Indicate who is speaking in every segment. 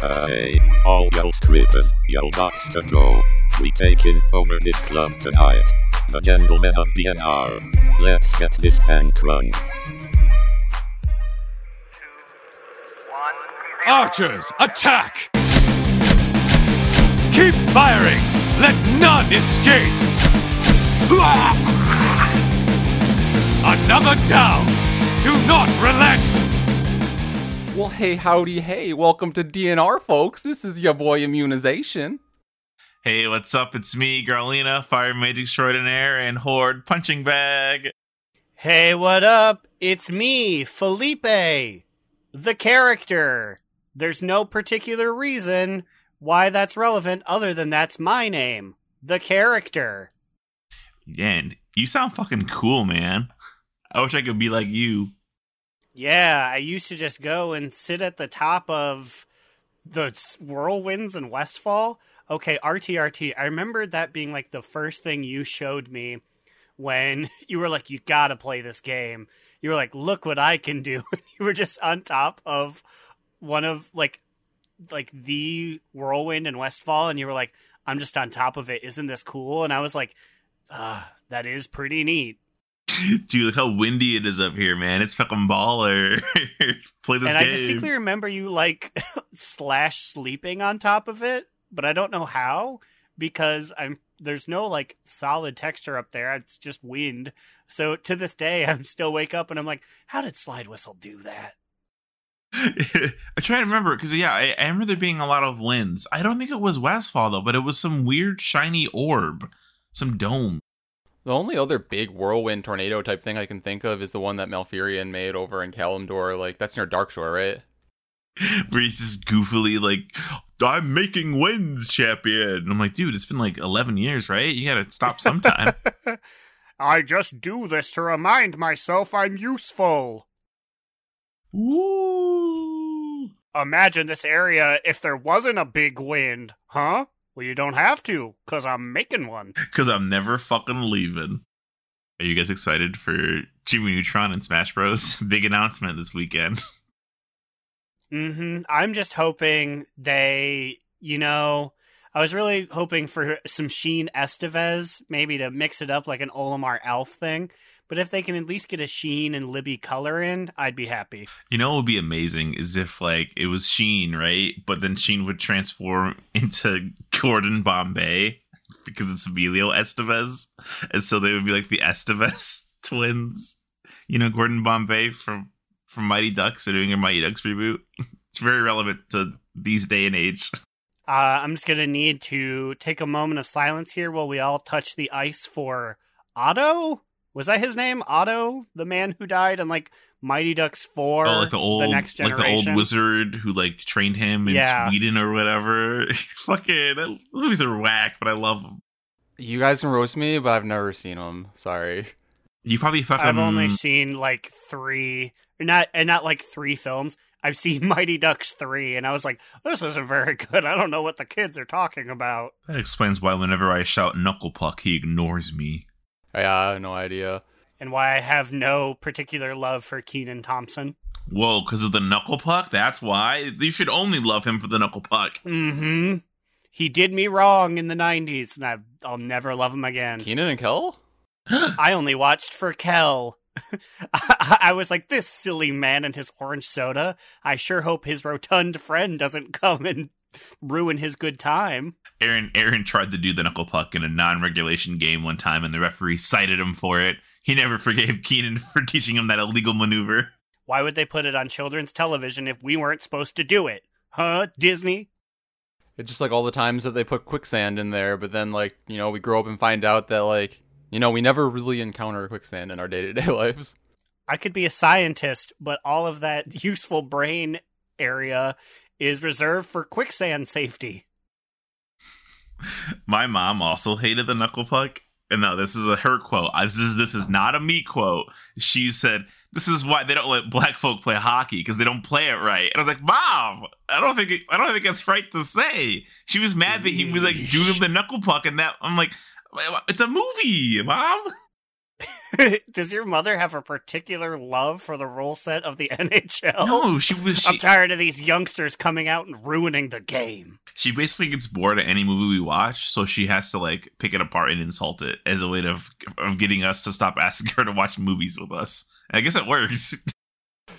Speaker 1: Hey, all y'all creepers, y'all got to go. We taking over this club tonight. The gentlemen of DNR. Let's get this thing crunk.
Speaker 2: Archers, attack! Keep firing! Let none escape! Another down! Do not relent!
Speaker 3: Well, hey, howdy, hey, welcome to DNR, folks. This is your boy Immunization.
Speaker 4: Hey, what's up? It's me, Garlina, Fire Mage Extraordinaire, and Horde Punching Bag.
Speaker 5: Hey, what up? It's me, Felipe, the character. There's no particular reason why that's relevant other than that's my name, the character.
Speaker 4: And you sound fucking cool, man. I wish I could be like you.
Speaker 5: Yeah, I used to just go and sit at the top of the whirlwinds in Westfall. Okay, RTRT. I remember that being like the first thing you showed me when you were like, you gotta play this game. You were like, look what I can do. you were just on top of one of like like the whirlwind in Westfall, and you were like, I'm just on top of it. Isn't this cool? And I was like, ah, that is pretty neat.
Speaker 4: Dude, look how windy it is up here, man. It's fucking baller. Play this
Speaker 5: and I distinctly remember you like slash sleeping on top of it, but I don't know how because I'm there's no like solid texture up there. It's just wind. So to this day, I'm still wake up and I'm like, how did Slide Whistle do that?
Speaker 4: I try to remember because yeah, I, I remember there being a lot of winds. I don't think it was Westfall though, but it was some weird shiny orb, some dome.
Speaker 3: The only other big whirlwind tornado type thing I can think of is the one that Malfurion made over in Kalimdor. Like, that's near Darkshore, right?
Speaker 4: Where he's just goofily like, "I'm making winds, champion." And I'm like, dude, it's been like 11 years, right? You gotta stop sometime.
Speaker 5: I just do this to remind myself I'm useful.
Speaker 4: Ooh.
Speaker 5: Imagine this area if there wasn't a big wind, huh? Well, you don't have to, because I'm making one.
Speaker 4: Because I'm never fucking leaving. Are you guys excited for Jimmy Neutron and Smash Bros? Big announcement this weekend.
Speaker 5: Mm-hmm. I'm just hoping they, you know, I was really hoping for some Sheen Estevez, maybe to mix it up like an Olimar Alph thing. But if they can at least get a Sheen and Libby color in, I'd be happy.
Speaker 4: You know what would be amazing is if like it was Sheen, right? But then Sheen would transform into Gordon Bombay because it's Emilio Estevez. And so they would be like the Estevez twins. You know, Gordon Bombay from from Mighty Ducks. They're doing a Mighty Ducks reboot. It's very relevant to these day and age.
Speaker 5: Uh, I'm just going to need to take a moment of silence here while we all touch the ice for Otto. Was that his name? Otto, the man who died in like Mighty Ducks 4,
Speaker 4: oh, like the old,
Speaker 5: the
Speaker 4: next
Speaker 5: generation.
Speaker 4: like the old wizard who like trained him in
Speaker 5: Yeah.
Speaker 4: Sweden or whatever. Fucking, those movies are whack, but I love them.
Speaker 3: You guys can roast me, but I've never seen them. Sorry.
Speaker 4: You probably fucking.
Speaker 5: I've only seen like three, not, and not like three films. I've seen Mighty Ducks three, and I was like, "This isn't very good. I don't know what the kids are talking about."
Speaker 4: That explains why whenever I shout knuckle puck, he ignores me.
Speaker 3: Yeah, I have no idea.
Speaker 5: And why I have no particular love for Kenan Thompson.
Speaker 4: Whoa, because of the knuckle puck? That's why? You should only love him for the knuckle puck.
Speaker 5: Mm-hmm. He did me wrong in the '90s, and I, I'll never love him again.
Speaker 3: Kenan and Kel?
Speaker 5: I only watched for Kel. I, I was like, this silly man and his orange soda. I sure hope his rotund friend doesn't come and ruin his good time.
Speaker 4: Aaron Aaron tried to do the knuckle puck in a non-regulation game one time, and the referee cited him for it. He never forgave Kenan for teaching him that illegal maneuver.
Speaker 5: Why would they put it on children's television if we weren't supposed to do it? Huh, Disney?
Speaker 3: It's just like all the times that they put quicksand in there, but then, like, you know, we grow up and find out that, like, you know, we never really encounter quicksand in our day to day lives.
Speaker 5: I could be a scientist, but all of that useful brain area is reserved for quicksand safety.
Speaker 4: My mom also hated the knuckle puck. And no, this is a her quote. This is this is not a me quote. She said, "This is why they don't let black folk play hockey because they don't play it right." And I was like, "Mom, I don't think it, I don't think that's right to say." She was mad that he was like doing the knuckle puck, and that I'm like, "It's a movie, mom."
Speaker 5: Does your mother have a particular love for the rule set of the NHL?
Speaker 4: No, she was.
Speaker 5: I'm tired of these youngsters coming out and ruining the game.
Speaker 4: she basically gets bored of any movie we watch, so she has to like pick it apart and insult it as a way of of getting us to stop asking her to watch movies with us. And I guess it works.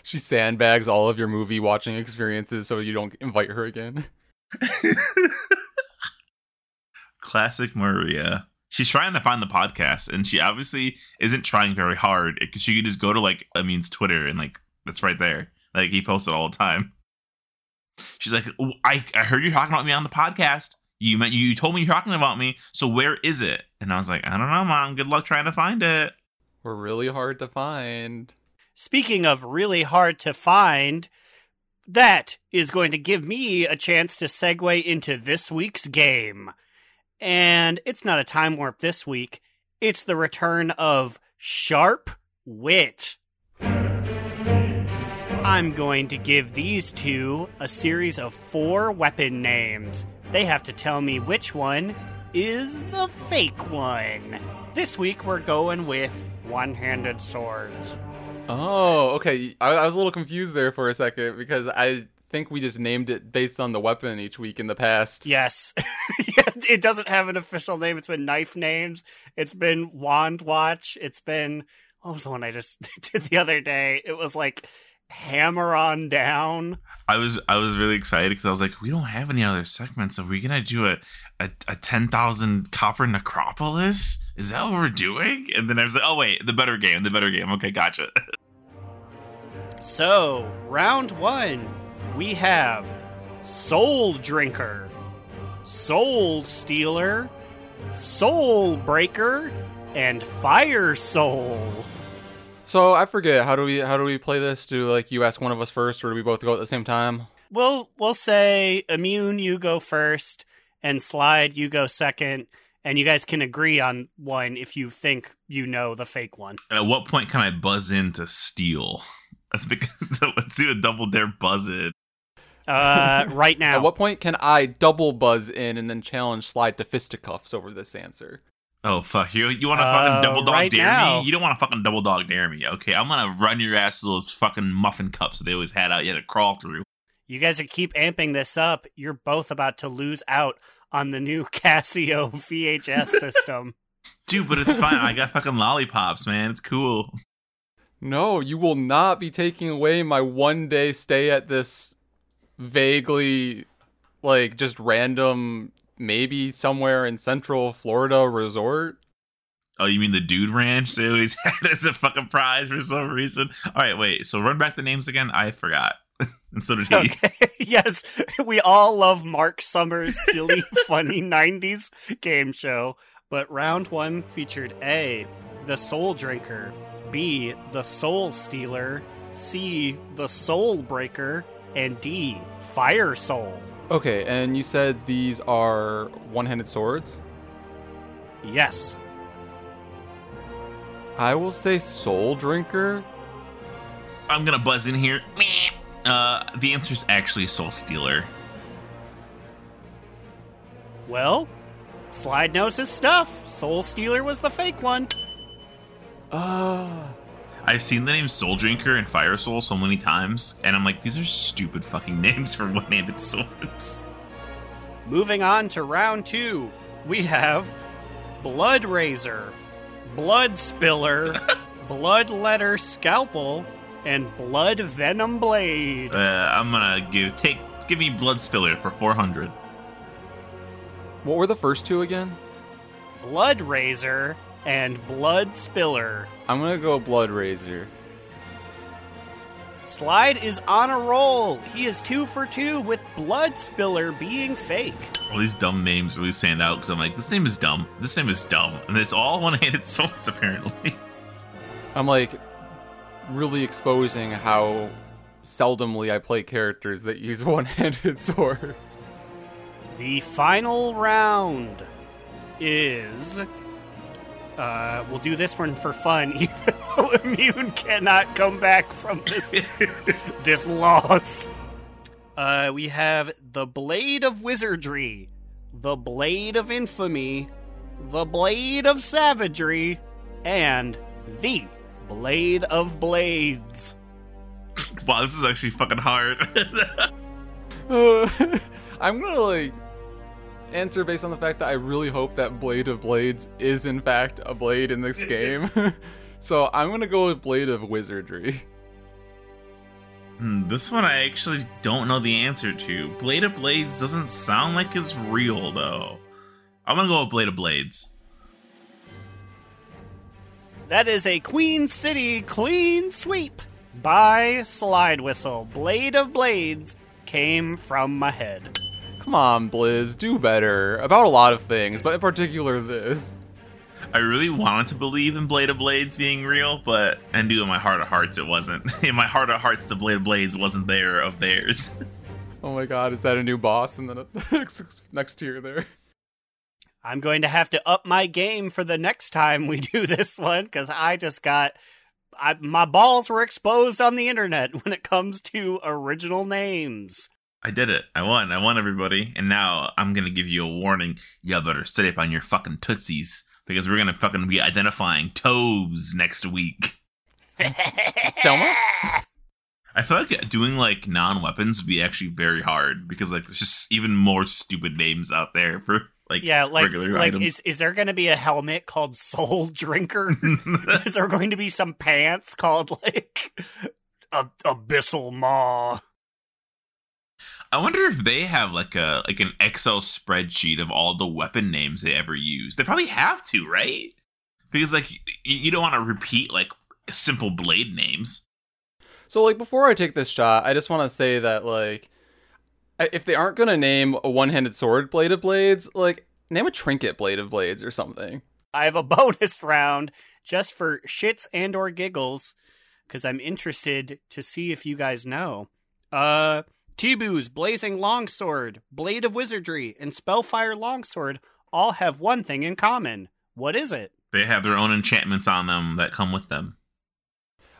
Speaker 3: She sandbags all of your movie watching experiences so you don't invite her again.
Speaker 4: Classic Maria. She's trying to find the podcast, and she obviously isn't trying very hard. Because she could just go to like Amin's Twitter, and like that's right there. Like he posts it all the time. She's like, "Oh, I I heard you talking about me on the podcast. You meant you told me you're talking about me. So where is it? And I was like, I don't know, mom. Good luck trying to find it.
Speaker 3: We're really hard to find.
Speaker 5: Speaking of really hard to find, that is going to give me a chance to segue into this week's game. And it's not a time warp this week, it's the return of Sharp Wit. I'm going to give these two a series of four weapon names. They have to tell me which one is the fake one. This week we're going with one handed swords.
Speaker 3: Oh, okay. I, I was a little confused there for a second because I think we just named it based on the weapon each week in the past.
Speaker 5: Yes. It doesn't have an official name. It's been knife names. It's been wand watch. It's been what was the one I just did the other day? It was like hammer on down.
Speaker 4: I was I was really excited because I was like, we don't have any other segments. Are we gonna do a a, a ten thousand copper necropolis? Is that what we're doing? And then I was like, oh wait, the better game, the better game. Okay, gotcha.
Speaker 5: So, round one, we have Soul Drinker, Soul Stealer, Soul Breaker, and Fire Soul.
Speaker 3: So I forget how do we how do we play this? Do like you ask one of us first, or do we both go at the same time?
Speaker 5: We'll we'll say immune you go first and slide you go second and you guys can agree on one if you think you know the fake one.
Speaker 4: At what point can I buzz in to steal? Let's make let's do a double dare buzz in.
Speaker 5: Uh right now.
Speaker 3: At what point can I double buzz in and then challenge slide to fisticuffs over this answer?
Speaker 4: Oh fuck you! You want to
Speaker 5: Uh,
Speaker 4: fucking double dog
Speaker 5: right
Speaker 4: dare
Speaker 5: now.
Speaker 4: me? You don't want to fucking double dog dare me, okay? I'm gonna run your ass to those fucking muffin cups that they always had out. You had to crawl through.
Speaker 5: You guys are keep amping this up. You're both about to lose out on the new Casio VHS system.
Speaker 4: Dude, but it's fine. I got fucking lollipops, man. It's cool.
Speaker 3: No, you will not be taking away my one day stay at this vaguely like just random maybe somewhere in central Florida resort.
Speaker 4: Oh, you mean the dude ranch they always had as a fucking prize for some reason? All right, wait. So run back the names again. I forgot, and so did he.
Speaker 5: Okay. yes, we all love Mark Summers' silly, funny 90s game show. But round one featured A, the Soul Drinker, B, the Soul Stealer, C, the Soul Breaker, and D, Fire Soul.
Speaker 3: Okay, and you said these are one-handed swords?
Speaker 5: Yes.
Speaker 3: I will say soul drinker.
Speaker 4: I'm gonna buzz in here. Uh, the answer is actually Soul Stealer.
Speaker 5: Well, Slide knows his stuff. Soul Stealer was the fake one.
Speaker 3: Ah.
Speaker 4: I've seen the name Soul Drinker and Fire Soul so many times, and I'm like, these are stupid fucking names for one-handed swords.
Speaker 5: Moving on to round two, we have Blood Razor, Blood Spiller, Blood Letter Scalpel, and Blood Venom Blade.
Speaker 4: Uh, I'm gonna give take give me Blood Spiller for 400.
Speaker 3: What were the first two again?
Speaker 5: Blood Razor and Blood Spiller.
Speaker 3: I'm gonna go Blood Razor.
Speaker 5: Slide is on a roll. He is two for two with Blood Spiller being fake.
Speaker 4: All these dumb names really stand out because I'm like, this name is dumb. This name is dumb, and it's all one-handed swords apparently.
Speaker 3: I'm like really exposing how seldomly I play characters that use one-handed swords.
Speaker 5: The final round is. Uh, we'll do this one for fun, even though Immune cannot come back from this this loss. Uh, we have the Blade of Wizardry, the Blade of Infamy, the Blade of Savagery, and the Blade of Blades.
Speaker 4: Wow, this is actually fucking hard.
Speaker 3: Uh, I'm gonna like answer based on the fact that I really hope that Blade of Blades is in fact a blade in this game. so I'm gonna go with Blade of Wizardry.
Speaker 4: Hmm, this one I actually don't know the answer to. Blade of Blades doesn't sound like it's real though. I'm gonna go with Blade of Blades.
Speaker 5: That is a Queen City clean sweep by Slide Whistle. Blade of Blades came from my head.
Speaker 3: Come on, Blizz, do better about a lot of things, but in particular this.
Speaker 4: I really wanted to believe in Blade of Blades being real, but I knew in my heart of hearts it wasn't. In my heart of hearts, the Blade of Blades wasn't there of theirs.
Speaker 3: Oh my god, is that a new boss in the next next tier there?
Speaker 5: I'm going to have to up my game for the next time we do this one because I just got I, my balls were exposed on the internet when it comes to original names.
Speaker 4: I did it. I won. I won everybody. And now I'm gonna give you a warning. You better stay up on your fucking tootsies because we're gonna fucking be identifying toes next week.
Speaker 3: Selma?
Speaker 4: I feel like doing like non-weapons would be actually very hard because like there's just even more stupid names out there for like
Speaker 5: yeah, like
Speaker 4: regular
Speaker 5: like
Speaker 4: items.
Speaker 5: is is there going to be a helmet called Soul Drinker? is there going to be some pants called like a, Abyssal Maw?
Speaker 4: I wonder if they have like a like an Excel spreadsheet of all the weapon names they ever use. They probably have to, right? Because like y- you don't want to repeat like simple blade names.
Speaker 3: So like before I take this shot, I just want to say that like if they aren't gonna name a one-handed sword blade of blades, like name a trinket blade of blades or something.
Speaker 5: I have a bonus round just for shits and or giggles because I'm interested to see if you guys know. Uh, Tibu's Blazing Longsword, Blade of Wizardry, and Spellfire Longsword all have one thing in common. What is it?
Speaker 4: They have their own enchantments on them that come with them.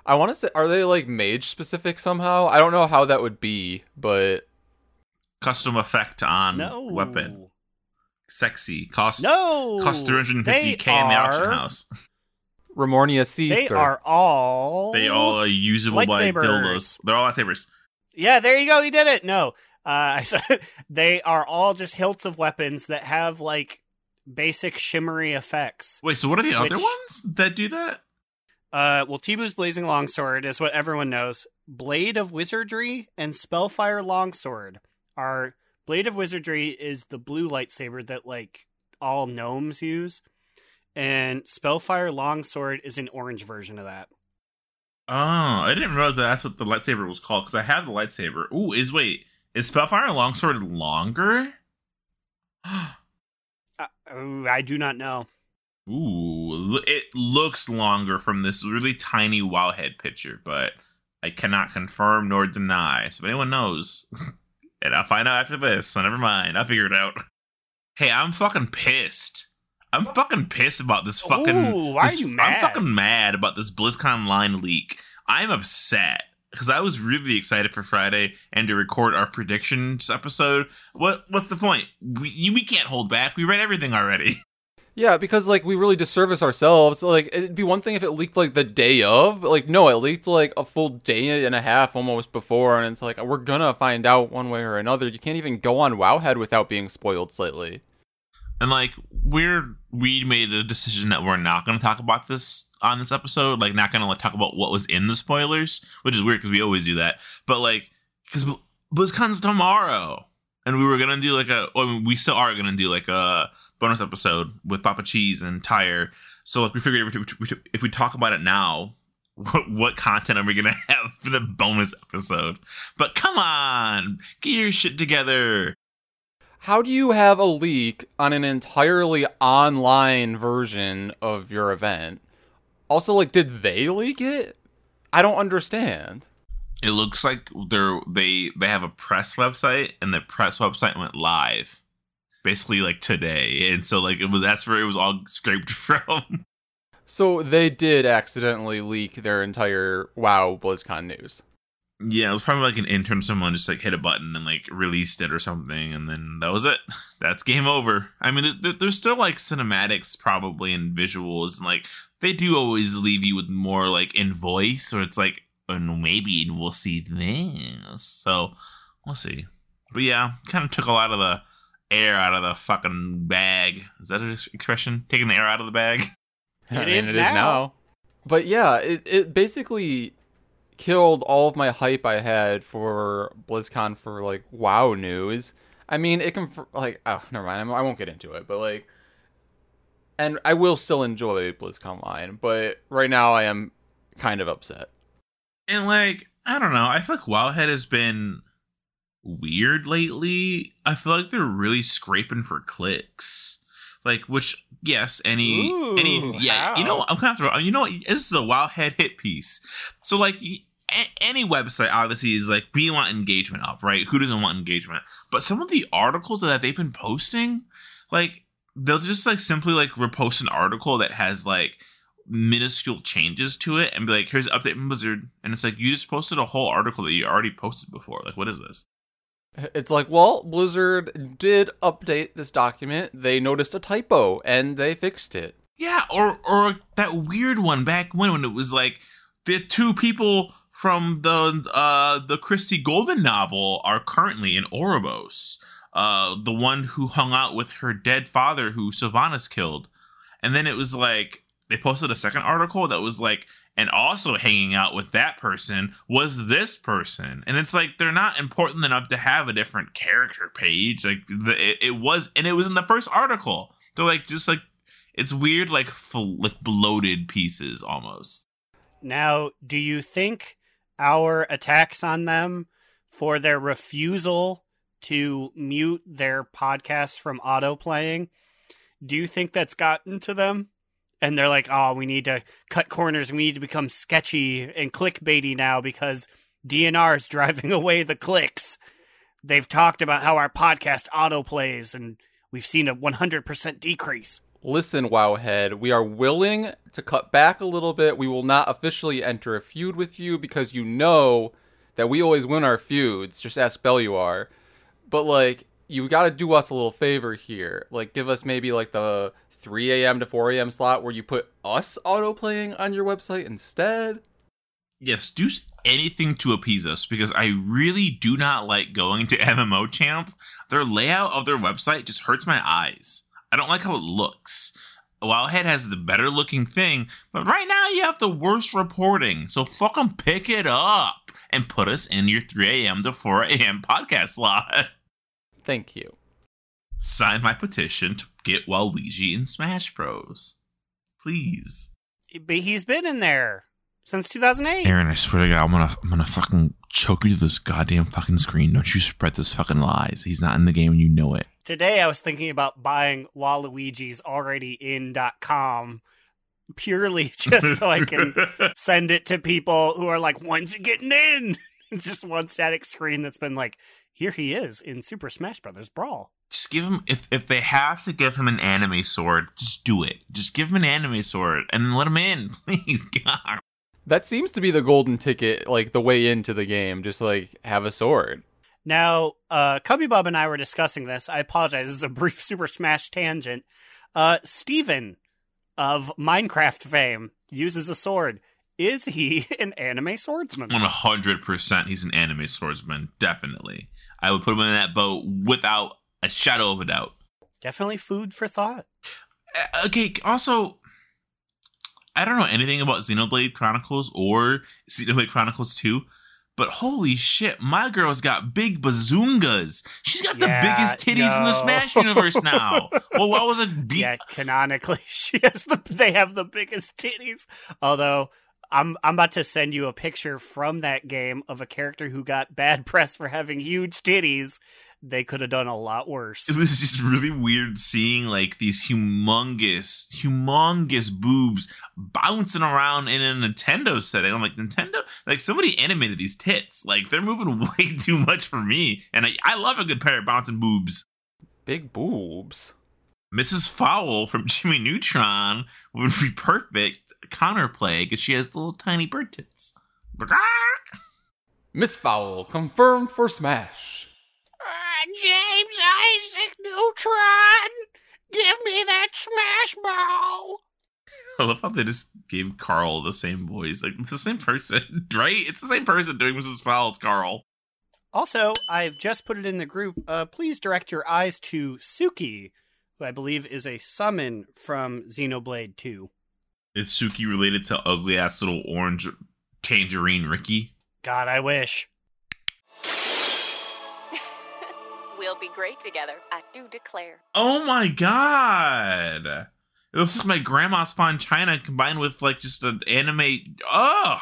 Speaker 3: I want to say, are they like mage specific somehow? I don't know how that would be, but
Speaker 4: Custom effect on
Speaker 5: no
Speaker 4: weapon. Sexy. Cost
Speaker 5: No,
Speaker 4: cost
Speaker 5: They
Speaker 4: 350k in the auction
Speaker 5: are-
Speaker 4: house.
Speaker 3: Remornia
Speaker 5: They are all.
Speaker 4: They all are usable by
Speaker 5: Lightsabers.
Speaker 4: dildos. They're all lightsabers.
Speaker 5: Yeah, there you go. He did it. No, uh, they are all just hilts of weapons that have like basic shimmery effects.
Speaker 4: Wait, so what are the other ones that do that?
Speaker 5: Uh, well, Tibu's Blazing Longsword is what everyone knows. Blade of Wizardry and Spellfire Longsword are. Blade of Wizardry is the blue lightsaber that like all gnomes use, and Spellfire Longsword is an orange version of that.
Speaker 4: Oh, I didn't realize that that's what the lightsaber was called because I have the lightsaber. Ooh, is wait, is Spellfire a Longsword longer?
Speaker 5: Uh, I do not know.
Speaker 4: Ooh, it looks longer from this really tiny wowhead picture, but I cannot confirm nor deny. So if anyone knows, and I'll find out after this, so never mind. I'll figure it out. Hey, I'm fucking pissed. I'm fucking pissed about this fucking.
Speaker 5: Ooh, why are you mad?
Speaker 4: I'm fucking mad about this BlizzConline leak. I'm upset because I was really excited for Friday and to record our predictions episode. What What's the point? We we can't hold back. We read everything already.
Speaker 3: Yeah, because like we really disservice ourselves. Like it'd be one thing if it leaked like the day of, but like no, it leaked like a full day and a half almost before, and it's like we're gonna find out one way or another. You can't even go on Wowhead without being spoiled slightly.
Speaker 4: And like we're we made a decision that we're not going to talk about this on this episode, like not going to like, talk about what was in the spoilers, which is weird because we always do that. But like because BlizzCon's tomorrow, and we were gonna do like a, mean, we still are gonna do like a bonus episode with Papa Cheese and Tire. So like we figured if we, if we talk about it now. What, what content are we gonna have for the bonus episode? But come on, get your shit together.
Speaker 3: How do you have a leak on an entirely online version of your event? Also, like, did they leak it? I don't understand.
Speaker 4: It looks like they're they they have a press website and the press website went live basically like today. And so like it was that's where it was all scraped from.
Speaker 3: So they did accidentally leak their entire WoW BlizzCon news.
Speaker 4: Yeah, it was probably like an intern. Someone just like hit a button and like released it or something, and then that was it. That's game over. I mean, th- th- there's still like cinematics probably and visuals, and like they do always leave you with more like in voice, or it's like, and maybe we'll see this. So we'll see. But yeah, kind of took a lot of the air out of the fucking bag. Is that an expression? Taking the air out of the bag.
Speaker 3: I
Speaker 5: It
Speaker 3: mean,
Speaker 5: is
Speaker 3: it is
Speaker 5: now.
Speaker 3: now. But yeah, it, it basically killed all of my hype I had for BlizzCon for like WoW news. I mean, it can like oh, never mind. I'm- won't get into it, but like, and I will still enjoy BlizzConline, but right now I am kind of upset.
Speaker 4: And like, I don't know. I feel like Wowhead has been weird lately. I feel like they're really scraping for clicks. Like, which yes, any
Speaker 5: Ooh,
Speaker 4: any yeah, you know. I'm kind of. You know, this is a Wowhead hit piece. So like. A- Any website obviously is like we want engagement up, right? Who doesn't want engagement? But some of the articles that they've been posting, like they'll just like simply like repost an article that has like minuscule changes to it and be like, here's an update from Blizzard. And it's like, you just posted a whole article that you already posted before. Like, what is this?
Speaker 3: It's like, well, Blizzard did update this document. They noticed a typo and they fixed it.
Speaker 4: Yeah, or or that weird one back when when it was like the two people from the uh the Christie Golden novel are currently in Oribos. Uh the one who hung out with her dead father who Sylvanas killed. And then it was like they posted a second article that was like and also hanging out with that person was this person and it's like they're not important enough to have a different character page like the, it, it was and it was in the first article they're like just like it's weird like fl- like bloated pieces almost
Speaker 5: Now, do you think our attacks on them for their refusal to mute their podcast from auto playing, do you think that's gotten to them? And they're like, oh, we need to cut corners. We need to become sketchy and clickbaity now because DNR is driving away the clicks. They've talked about how our podcast auto plays and we've seen a 100% decrease.
Speaker 3: Listen, Wowhead, we are willing to cut back a little bit. We will not officially enter a feud with you because you know that we always win our feuds. Just ask Bellular. But like, you got to do us a little favor here. Like, give us maybe like the 3 a.m. to 4 a.m. slot where you put us auto playing on your website instead.
Speaker 4: yes do anything to appease us because i really do not like going to mmo champ their layout of their website just hurts my eyes i don't like how it looks Wowhead has the better looking thing, but right now you have the worst reporting. So fucking pick it up and put us in your 3 a.m. to 4 a.m. podcast slot.
Speaker 3: Thank you.
Speaker 4: Sign my petition to get Waluigi in Smash Bros. Please.
Speaker 5: But he's been in there since 2008.
Speaker 4: Aaron, I swear to God, I'm gonna I'm gonna fucking choke you to this goddamn fucking screen. Don't you spread this fucking lies. He's not in the game and you know it.
Speaker 5: Today I was thinking about buying Waluigi's already in.com purely just so I can send it to people who are like, when's it getting in? It's just one static screen that's been like, here he is in Super Smash Brothers Brawl.
Speaker 4: just give him if if they have to give him an anime sword, just do it. Just give him an anime sword and let him in, please. God.
Speaker 3: That seems to be the golden ticket, like the way into the game. Just like have a sword.
Speaker 5: Now, uh, Cubby Bob and I were discussing this. I apologize. This is a brief Super Smash tangent. Uh, Steven of Minecraft fame uses a sword. Is he an anime swordsman?
Speaker 4: One hundred percent, he's an anime swordsman. Definitely, I would put him in that boat without a shadow of a doubt.
Speaker 5: Definitely food for thought.
Speaker 4: Uh, okay, also, I don't know anything about Xenoblade Chronicles or Xenoblade Chronicles 2, but holy shit, my girl's got big bazoongas. She's got
Speaker 5: Yeah,
Speaker 4: the biggest titties in the. Smash universe now. well, what was it? Be-
Speaker 5: yeah, canonically, she has the. They have the biggest titties. Although I'm I'm about to send you a picture from that game of a character who got bad press for having huge titties. They could have done a lot worse.
Speaker 4: It was just really weird seeing like these humongous, humongous boobs bouncing around in a Nintendo setting. I'm like, Nintendo, like somebody animated these tits. Like they're moving way too much for me. And I, I love a good pair of bouncing boobs.
Speaker 3: Big boobs.
Speaker 4: Mrs. Fowl from Jimmy Neutron would be perfect counterplay because she has little tiny bird tits.
Speaker 3: Miss Fowl confirmed for Smash.
Speaker 5: James Isaac Neutron, give me that smash ball.
Speaker 4: I love how they just gave Carl the same voice. Like, it's the same person, right? It's the same person doing Mrs. Fowl as Carl.
Speaker 5: Also, I've just put it in the group. Uh, please direct your eyes to Suki, who I believe is a summon from Xenoblade 2.
Speaker 4: Is Suki related to ugly ass little orange tangerine Riki?
Speaker 5: God, I wish.
Speaker 6: We'll be great together, I do declare.
Speaker 4: Oh my god! It looks like my grandma's fine china combined with like just an anime. Ugh!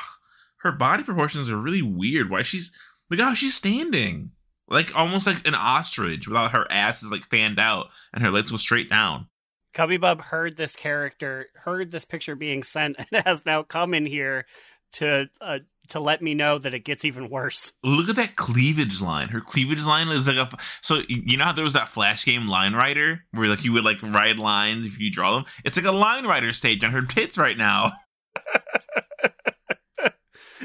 Speaker 4: Her body proportions are really weird. Why she's look how she's standing, like almost like an ostrich, without her ass is like fanned out and her legs go straight down.
Speaker 5: Cubby Bub heard this character, heard this picture being sent, and has now come in here to uh, to let me know that it gets even worse.
Speaker 4: Look at that cleavage line. Her cleavage line is like a. So you know how there was that flash game Line Rider where like you would like write lines if you draw them. It's like a Line Rider stage on her tits right now.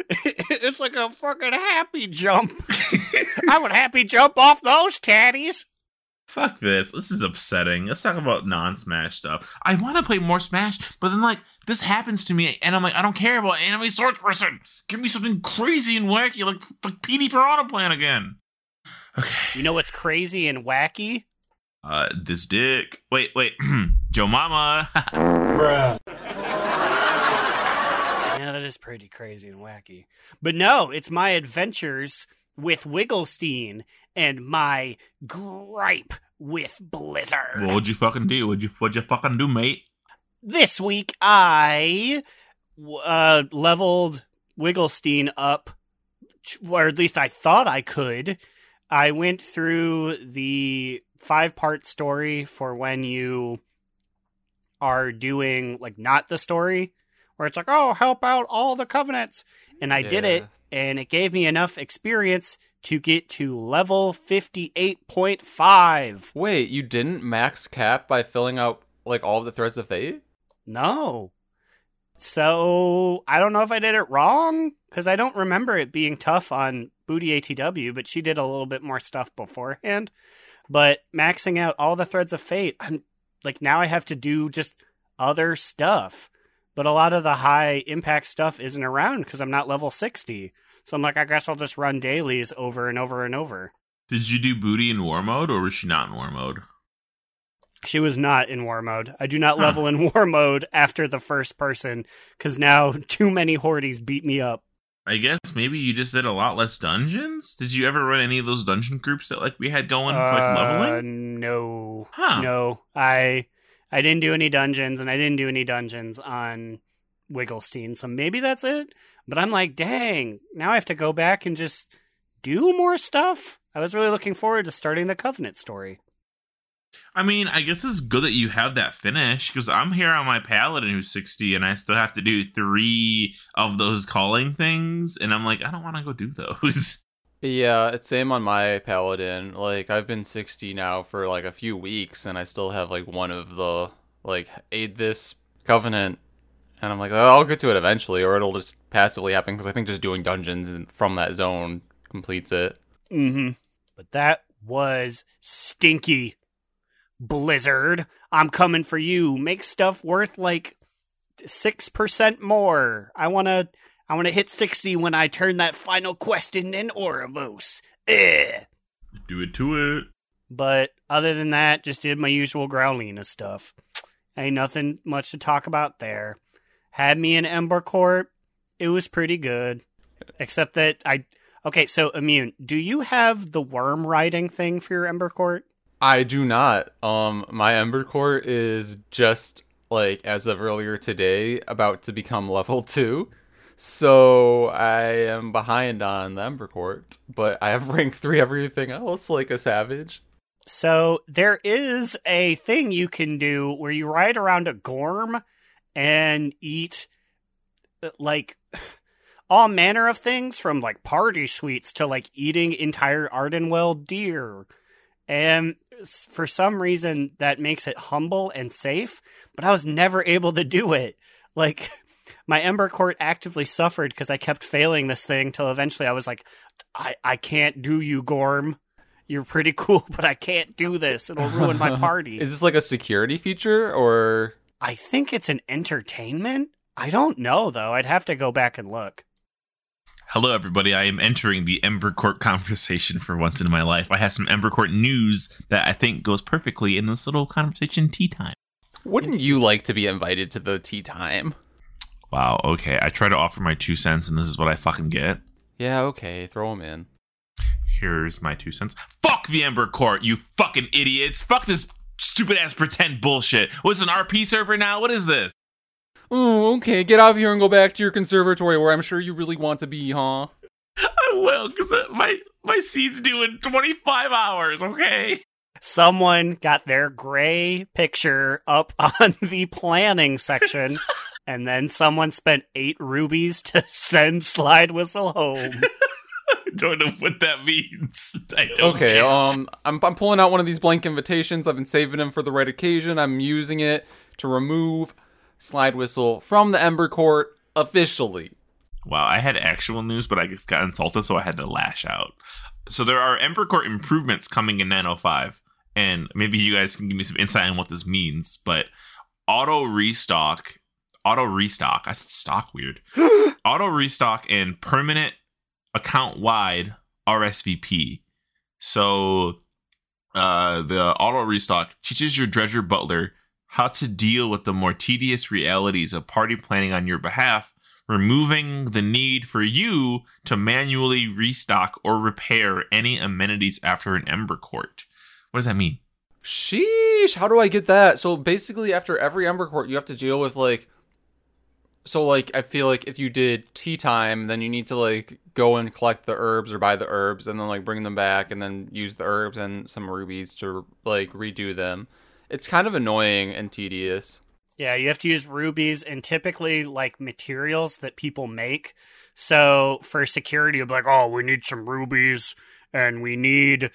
Speaker 5: it's like a fucking happy jump. I would happy jump off those tatties.
Speaker 4: Fuck this. This is upsetting. Let's talk about non-Smash stuff. I want to play more Smash, but then like this happens to me, and I'm like, I don't care about anime sword person. Give me something crazy and wacky, like like PD Piranha Plant again. Okay.
Speaker 5: You know what's crazy and wacky?
Speaker 4: Uh, this dick. Wait, wait. Joe Mama. Bruh.
Speaker 5: Yeah, that is pretty crazy and wacky. But no, it's my adventures with Wigglestein and my gripe with Blizzard.
Speaker 4: What'd you fucking do? What'd you what'd you fucking do, mate?
Speaker 5: this week I uh, leveled Wigglestein up, or at least I thought I could. I went through the five part story for when you are doing like not the story, where it's like, oh, help out all the covenants. And I did it, and it gave me enough experience to get to level 58.5.
Speaker 3: Wait, you didn't max cap by filling out like all of the threads of fate?
Speaker 5: No. So I don't know if I did it wrong because I don't remember it being tough on Booty ATW, but she did a little bit more stuff beforehand. But maxing out all the threads of fate, I'm like now I have to do just other stuff. But a lot of the high impact stuff isn't around because I'm not level 60. So I'm like, I guess I'll just run dailies over and over and over.
Speaker 4: Did you do booty in war mode, or was she not in war mode?
Speaker 5: She was not in war mode. I do not
Speaker 4: Huh.
Speaker 5: level in war mode after the first person because now too many hordes beat me up.
Speaker 4: I guess maybe you just did a lot less dungeons. Did you ever run any of those dungeon groups that like we had going for like
Speaker 5: Uh,
Speaker 4: leveling?
Speaker 5: No,
Speaker 4: Huh.
Speaker 5: no. I I didn't do any dungeons, and I didn't do any dungeons on Wigglestein. So maybe that's it. But I'm like, dang. Now I have to go back and just do more stuff. I was really looking forward to starting the Covenant story.
Speaker 4: I mean, I guess it's good that you have that finish because I'm here on my paladin who's 60 and I still have to do three of those calling things. And I'm like, I don't want to go do those.
Speaker 3: Yeah, it's same on my paladin. Like I've been 60 now for like a few weeks and I still have like one of the like aid this covenant and I'm like oh, I'll get to it eventually or it'll just passively happen because I think just doing dungeons and from that zone completes it.
Speaker 5: Mm-hmm. But that was stinky. Blizzard, I'm coming for you. Make stuff worth like six percent more. I wanna I wanna hit sixty when I turn that final quest in in Oribos. Ugh.
Speaker 4: do it to it.
Speaker 5: But other than that, just did my usual Growlina stuff. Ain't nothing much to talk about there. Had me in Ember Court. It was pretty good. Except that I Okay, so Immune, do you have the worm riding thing for your Ember Court?
Speaker 3: I do not. Um my Ember Court is just like as of earlier today about to become level 2. So I am behind on the Ember Court, but I have rank 3 everything else like a savage.
Speaker 5: So there is a thing you can do where you ride around a gorm and eat uh, like all manner of things from like party sweets to like eating entire Ardenweald deer. And for some reason that makes it humble and safe, but I was never able to do it. Like my Ember Court actively suffered because I kept failing this thing till eventually I was like, I I can't do you, Gorm. You're pretty cool, but I can't do this. It'll ruin my party.
Speaker 3: Is this like a security feature or
Speaker 5: I think it's an entertainment. I don't know though. I'd have to go back and look.
Speaker 4: Hello, everybody. I am entering the Ember Court conversation for once in my life. I have some Ember Court news that I think goes perfectly in this little conversation tea time.
Speaker 3: wouldn't you like to be invited to the tea time?
Speaker 4: Wow, okay. I try to offer my two cents, and this is what I fucking get.
Speaker 3: Yeah, okay, throw them in.
Speaker 4: Here's my two cents. Fuck the Ember Court, you fucking idiots. Fuck this stupid ass pretend bullshit. What's an RP server now? What is this?
Speaker 3: Oh, okay, get out of here and go back to your conservatory where I'm sure you really want to be, huh?
Speaker 4: I will, because uh, my, my seed's due in 25 hours, okay?
Speaker 5: Someone got their gray picture up on the planning section, and then someone spent eight rubies to send Slide Whistle home.
Speaker 4: I don't know what that means. I don't
Speaker 3: Okay,
Speaker 4: care.
Speaker 3: um, I'm, I'm pulling out one of these blank invitations. I've been saving them for the right occasion. I'm using it to remove Slide Whistle from the Ember Court officially.
Speaker 4: Wow, I had actual news, but I got insulted, so I had to lash out. So there are Ember Court improvements coming in 905, and maybe you guys can give me some insight on what this means. But auto restock, auto restock. I said stock weird. auto restock and permanent account wide RSVP. So uh, the auto restock teaches your Dredger Butler how to deal with the more tedious realities of party planning on your behalf removing the need for you to manually restock or repair any amenities after an Ember Court. What does that mean?
Speaker 3: Sheesh, how do I get that? So basically, after every Ember Court, you have to deal with like. So like, I feel like if you did tea time, then you need to like go and collect the herbs or buy the herbs, and then like bring them back, and then use the herbs and some rubies to like redo them. It's kind of annoying and tedious.
Speaker 5: Yeah, you have to use rubies and typically like materials that people make. So for security, you'll be like, oh, we need some rubies and we need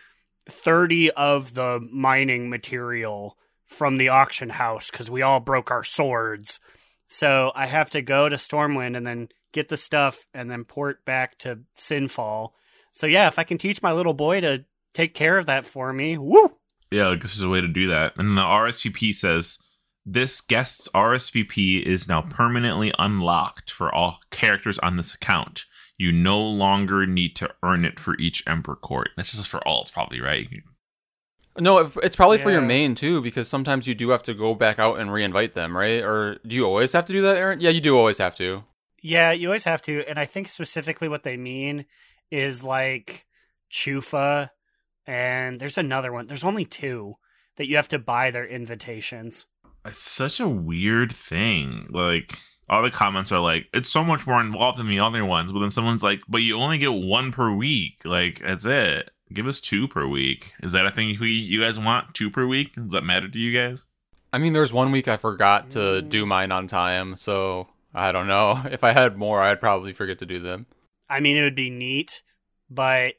Speaker 5: 30 of the mining material from the auction house because we all broke our swords. So I have to go to Stormwind and then get the stuff and then port back to Sinfall. So yeah, if I can teach my little boy to take care of that for me, woo!
Speaker 4: Yeah, I guess there's a way to do that. And the RSVP says this guest's RSVP is now permanently unlocked for all characters on this account. You no longer need to earn it for each Emperor Court. This is for alts, probably, right?
Speaker 3: No, it's probably for your main too, because sometimes you do have to go back out and reinvite them, right? Or do you always have to do that, Aaron? Yeah, you do always have to.
Speaker 5: Yeah, you always have to, and I think specifically what they mean is like Choofa, and there's another one. There's only two that you have to buy their invitations.
Speaker 4: It's such a weird thing. Like all the comments are like, it's so much more involved than the other ones. But then someone's like, but you only get one per week. Like that's it. Give us two per week. Is that a thing you you guys want? Two per week? Does that matter to you guys?
Speaker 3: I mean, there's one week I forgot to do mine on time, so I don't know. If I had more, I'd probably forget to do them.
Speaker 5: I mean, it would be neat, but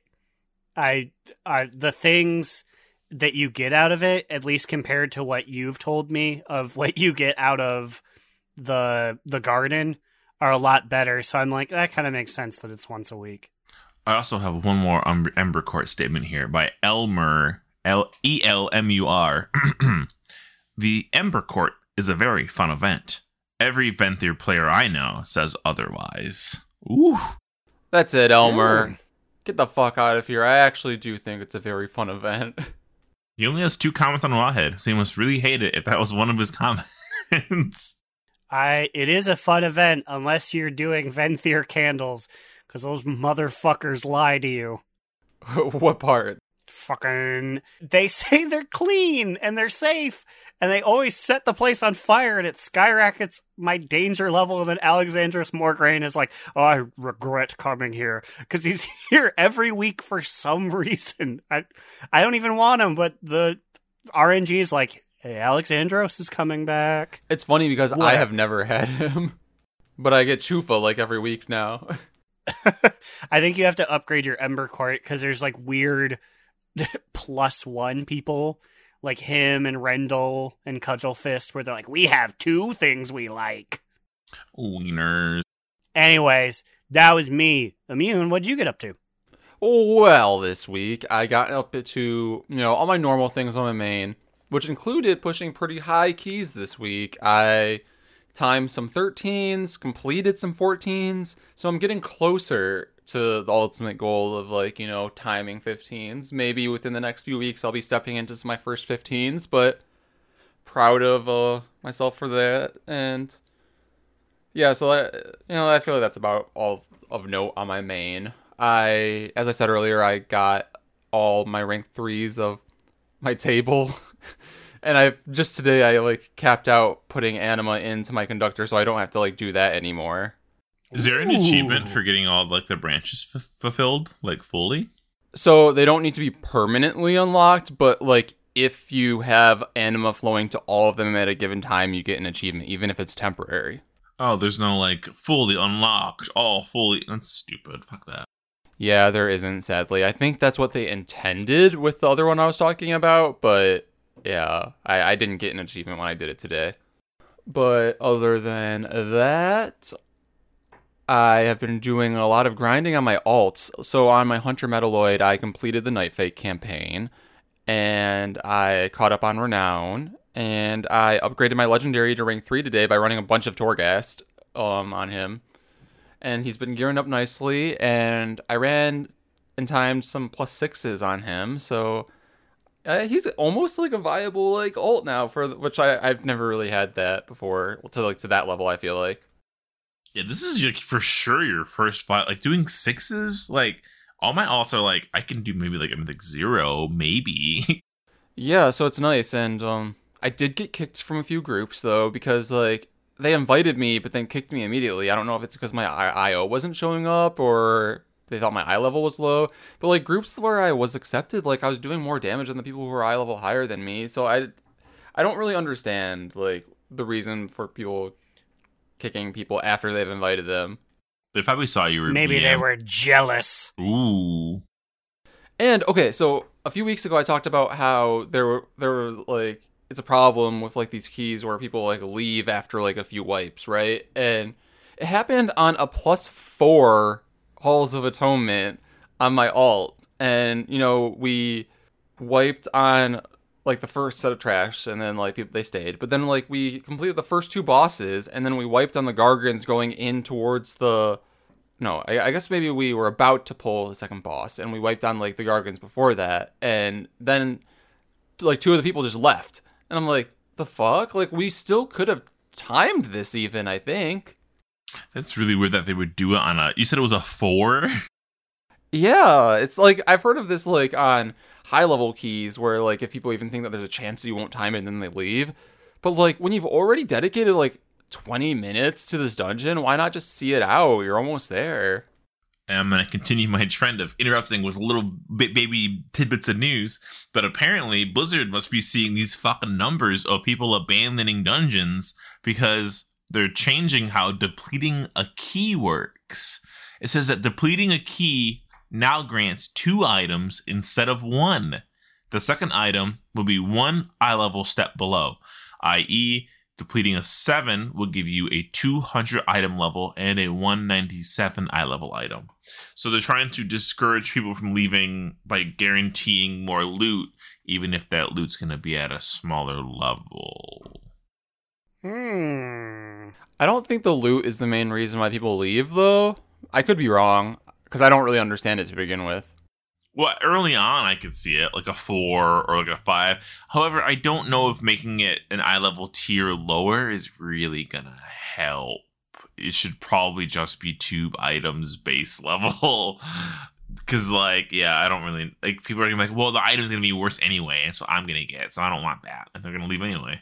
Speaker 5: I, I the things that you get out of it, at least compared to what you've told me of what you get out of the the garden, are a lot better. So I'm like, that kind of makes sense that it's once a week.
Speaker 4: I also have one more um, Ember Court statement here by Elmur L E L M U R. The Ember Court is a very fun event. Every Venthyr player I know says otherwise. Ooh.
Speaker 3: That's it, Elmur. Get the fuck out of here. I actually do think it's a very fun event.
Speaker 4: He only has two comments on Wowhead, so he must really hate it if that was one of his comments.
Speaker 5: I it is a fun event unless you're doing Venthyr candles because those motherfuckers lie to you.
Speaker 3: what part?
Speaker 5: Fucking, they say they're clean and they're safe, and they always set the place on fire, and it skyrockets my danger level. And then Alexandros Mograine is like, "Oh, I regret coming here because he's here every week for some reason. I, I don't even want him, but the RNG is like, hey, Alexandros is coming back."
Speaker 3: It's funny because I have never had him, but I get Choofa like every week now.
Speaker 5: I think you have to upgrade your Ember Court because there's like weird plus one people like him and Rendle and Cudgel Fist where they're like, we have two things we like.
Speaker 4: Wieners.
Speaker 5: Anyways, that was me. Immune, what'd you get up to?
Speaker 3: Well, this week I got up to, you know, all my normal things on my main, which included pushing pretty high keys this week. I timed some 13s, completed some 14s, so I'm getting closer to the ultimate goal of like, you know, timing 15s. Maybe within the next few weeks I'll be stepping into my first 15s, but proud of uh, myself for that and yeah, so that, you know, I feel like that's about all of note on my main. I, as I said earlier, I got all my rank threes of my table, and I've just today I like capped out putting anima into my conductor, so I don't have to like do that anymore.
Speaker 4: Is there an achievement for getting all like the branches f- fulfilled, like fully?
Speaker 3: So they don't need to be permanently unlocked, but like if you have anima flowing to all of them at a given time, you get an achievement, even if it's temporary.
Speaker 4: Oh, there's no like fully unlocked, all fully. That's stupid. Fuck that.
Speaker 3: Yeah, there isn't, sadly. I think that's what they intended with the other one I was talking about, but yeah, I, I didn't get an achievement when I did it today. But other than that, I have been doing a lot of grinding on my alts. So on my Hunter Metalloid, I completed the Night Fae campaign, and I caught up on Renown, and I upgraded my Legendary to rank 3 today by running a bunch of Torghast um, on him and he's been gearing up nicely. And I ran and timed some plus sixes on him, so uh, he's almost like a viable like alt now for which I I've never really had that before to like to that level. I feel like.
Speaker 4: Yeah, this is your, for sure your first fight. Like doing sixes, like all my alts are like I can do maybe like I'm like zero, maybe.
Speaker 3: yeah, so it's nice, and um, I did get kicked from a few groups though because like they invited me, but then kicked me immediately. I don't know if it's because my IO wasn't showing up or they thought my eye level was low. But like groups where I was accepted, like I was doing more damage than the people who were eye level higher than me. So I, I don't really understand like the reason for people kicking people after they've invited them.
Speaker 4: They probably saw you were
Speaker 5: Maybe they were jealous.
Speaker 4: Ooh.
Speaker 3: And okay, so a few weeks ago I talked about how there were there was like it's a problem with like these keys where people like leave after like a few wipes, right? And it happened on a plus four Halls of Atonement on my alt. And, you know, we wiped on like the first set of trash and then like people they stayed. But then like we completed the first two bosses and then we wiped on the Gargants going in towards the no, I, I, guess maybe we were about to pull the second boss and we wiped on like the Gargants before that. And then like two of the people just left. And I'm like, the fuck? Like, we still could have timed this, even, I think.
Speaker 4: That's really weird that they would do it on a. You said it was a four?
Speaker 3: Yeah, it's like I've heard of this like on high level keys where like if people even think that there's a chance you won't time it and then they leave. But like when you've already dedicated like 20 minutes to this dungeon, why not just see it out? You're almost there.
Speaker 4: I'm going to continue my trend of interrupting with little baby tidbits of news. But apparently, Blizzard must be seeing these fucking numbers of people abandoning dungeons because they're changing how depleting a key works. It says that depleting a key now grants two items instead of one. The second item will be one eye level step below, i.e., Depleting a 7 will give you a 200 item level and a 197 eye level item. So they're trying to discourage people from leaving by guaranteeing more loot, even if that loot's going to be at a smaller level.
Speaker 5: Hmm.
Speaker 3: I don't think the loot is the main reason why people leave, though. I could be wrong, because I don't really understand it to begin with.
Speaker 4: Well, early on, I could see it like a four or like a five. However, I don't know if making it an eye level tier lower is really gonna help. It should probably just be tube items base level. Cause like, yeah, I don't really like people are gonna be like, well, the item's gonna be worse anyway, and so I'm gonna get it, so I don't want that. And they're gonna leave anyway.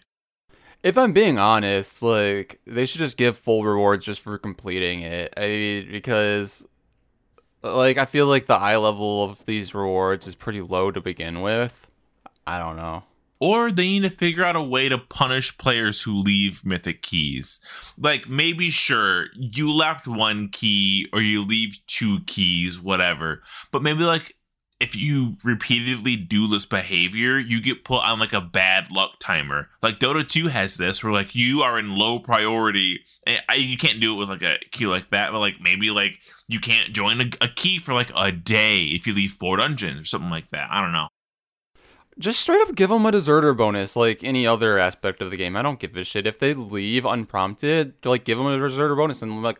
Speaker 3: If I'm being honest, like they should just give full rewards just for completing it. I mean, because like I feel like the eye level of these rewards is pretty low to begin with. I don't know.
Speaker 4: Or they need to figure out a way to punish players who leave mythic keys. Like maybe sure, you left one key or you leave two keys, whatever. But maybe like if you repeatedly do this behavior, you get put on like a bad luck timer. Like Dota 2 has this where like you are in low priority. And I, you can't do it with like a key like that, but like maybe like you can't join a, a key for like a day if you leave four dungeons or something like that. I don't know.
Speaker 3: Just straight up give them a deserter bonus like any other aspect of the game. I don't give a shit. If they leave unprompted, like give them a deserter bonus and like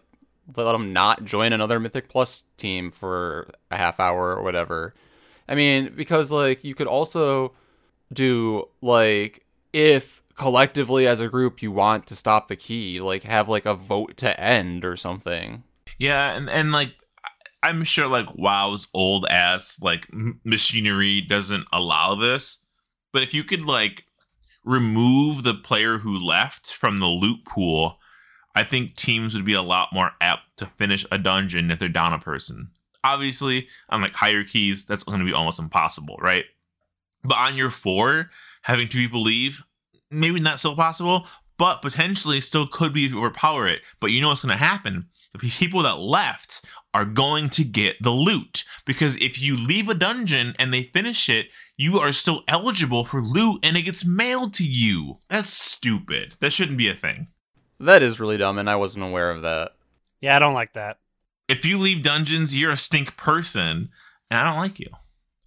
Speaker 3: let them not join another Mythic Plus team for a half hour or whatever. I mean, because like you could also do like if collectively as a group you want to stop the key, like have like a vote to end or something.
Speaker 4: Yeah, and and like I'm sure like WoW's old ass like m- machinery doesn't allow this, but if you could like remove the player who left from the loot pool, I think teams would be a lot more apt to finish a dungeon if they're down a person. Obviously, on like higher keys, that's going to be almost impossible, right? But on your four, having two people leave, maybe not so possible, but potentially still could be if you overpower it. But you know what's going to happen? The people that left are going to get the loot because if you leave a dungeon and they finish it, you are still eligible for loot and it gets mailed to you. That's stupid. That shouldn't be a thing.
Speaker 3: That is really dumb, and I wasn't aware of that.
Speaker 5: Yeah, I don't like that.
Speaker 4: If you leave dungeons, you're a stink person, and I don't like you.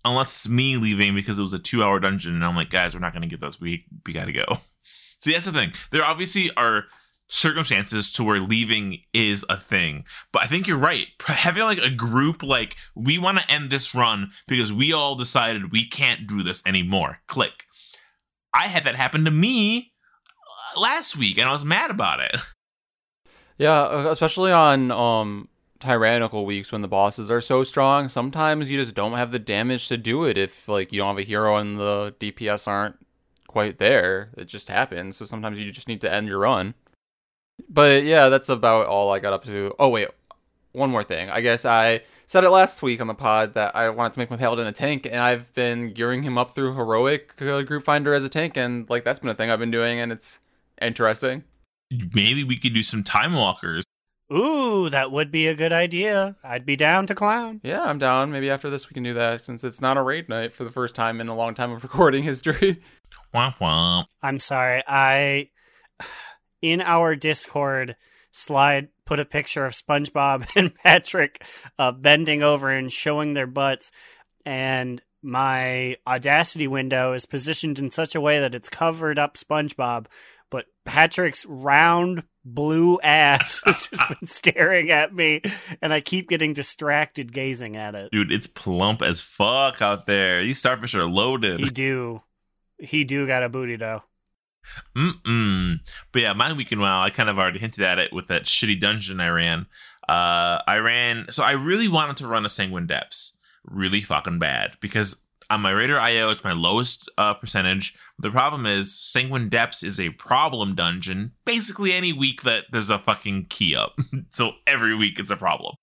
Speaker 4: Unless it's me leaving because it was a two hour dungeon, and I'm like, guys, we're not to get this. We we got to go. See, that's the thing. There obviously are circumstances to where leaving is a thing. But I think you're right. Having like a group like we want to end this run because we all decided we can't do this anymore. Click. I had that happen to me uh, last week and I was mad about it.
Speaker 3: Yeah, uh, especially on um tyrannical weeks when the bosses are so strong, sometimes you just don't have the damage to do it if like you don't have a hero and the DPS aren't quite there. It just happens. So sometimes you just need to end your run. But yeah, that's about all I got up to. Oh wait, one more thing. I guess I said it last week on the pod that I wanted to make my paladin a tank, and I've been gearing him up through heroic uh, group finder as a tank, and like that's been a thing I've been doing, and it's interesting.
Speaker 4: Maybe we could do some time walkers.
Speaker 5: Ooh, that would be a good idea. I'd be down to clown.
Speaker 3: Yeah, I'm down. Maybe after this we can do that since it's not a raid night for the first time in a long time of recording history.
Speaker 4: Womp womp.
Speaker 5: I'm sorry. I in our Discord slide put a picture of SpongeBob and Patrick uh, bending over and showing their butts, and my Audacity window is positioned in such a way that it's covered up SpongeBob, but Patrick's round blue ass has just been staring at me, and I keep getting distracted gazing at it.
Speaker 4: Dude, it's plump as fuck out there. These starfish are loaded.
Speaker 5: He do, he do got a booty though.
Speaker 4: Mm-mm. But yeah, my weekend wow, I kind of already hinted at it with that shitty dungeon I ran. Uh, I ran, so I really wanted to run a Sanguine Depths really fucking bad because on my Raider IO, it's my lowest uh, percentage. The problem is Sanguine Depths is a problem dungeon basically any week that there's a fucking key up. so every week it's a problem.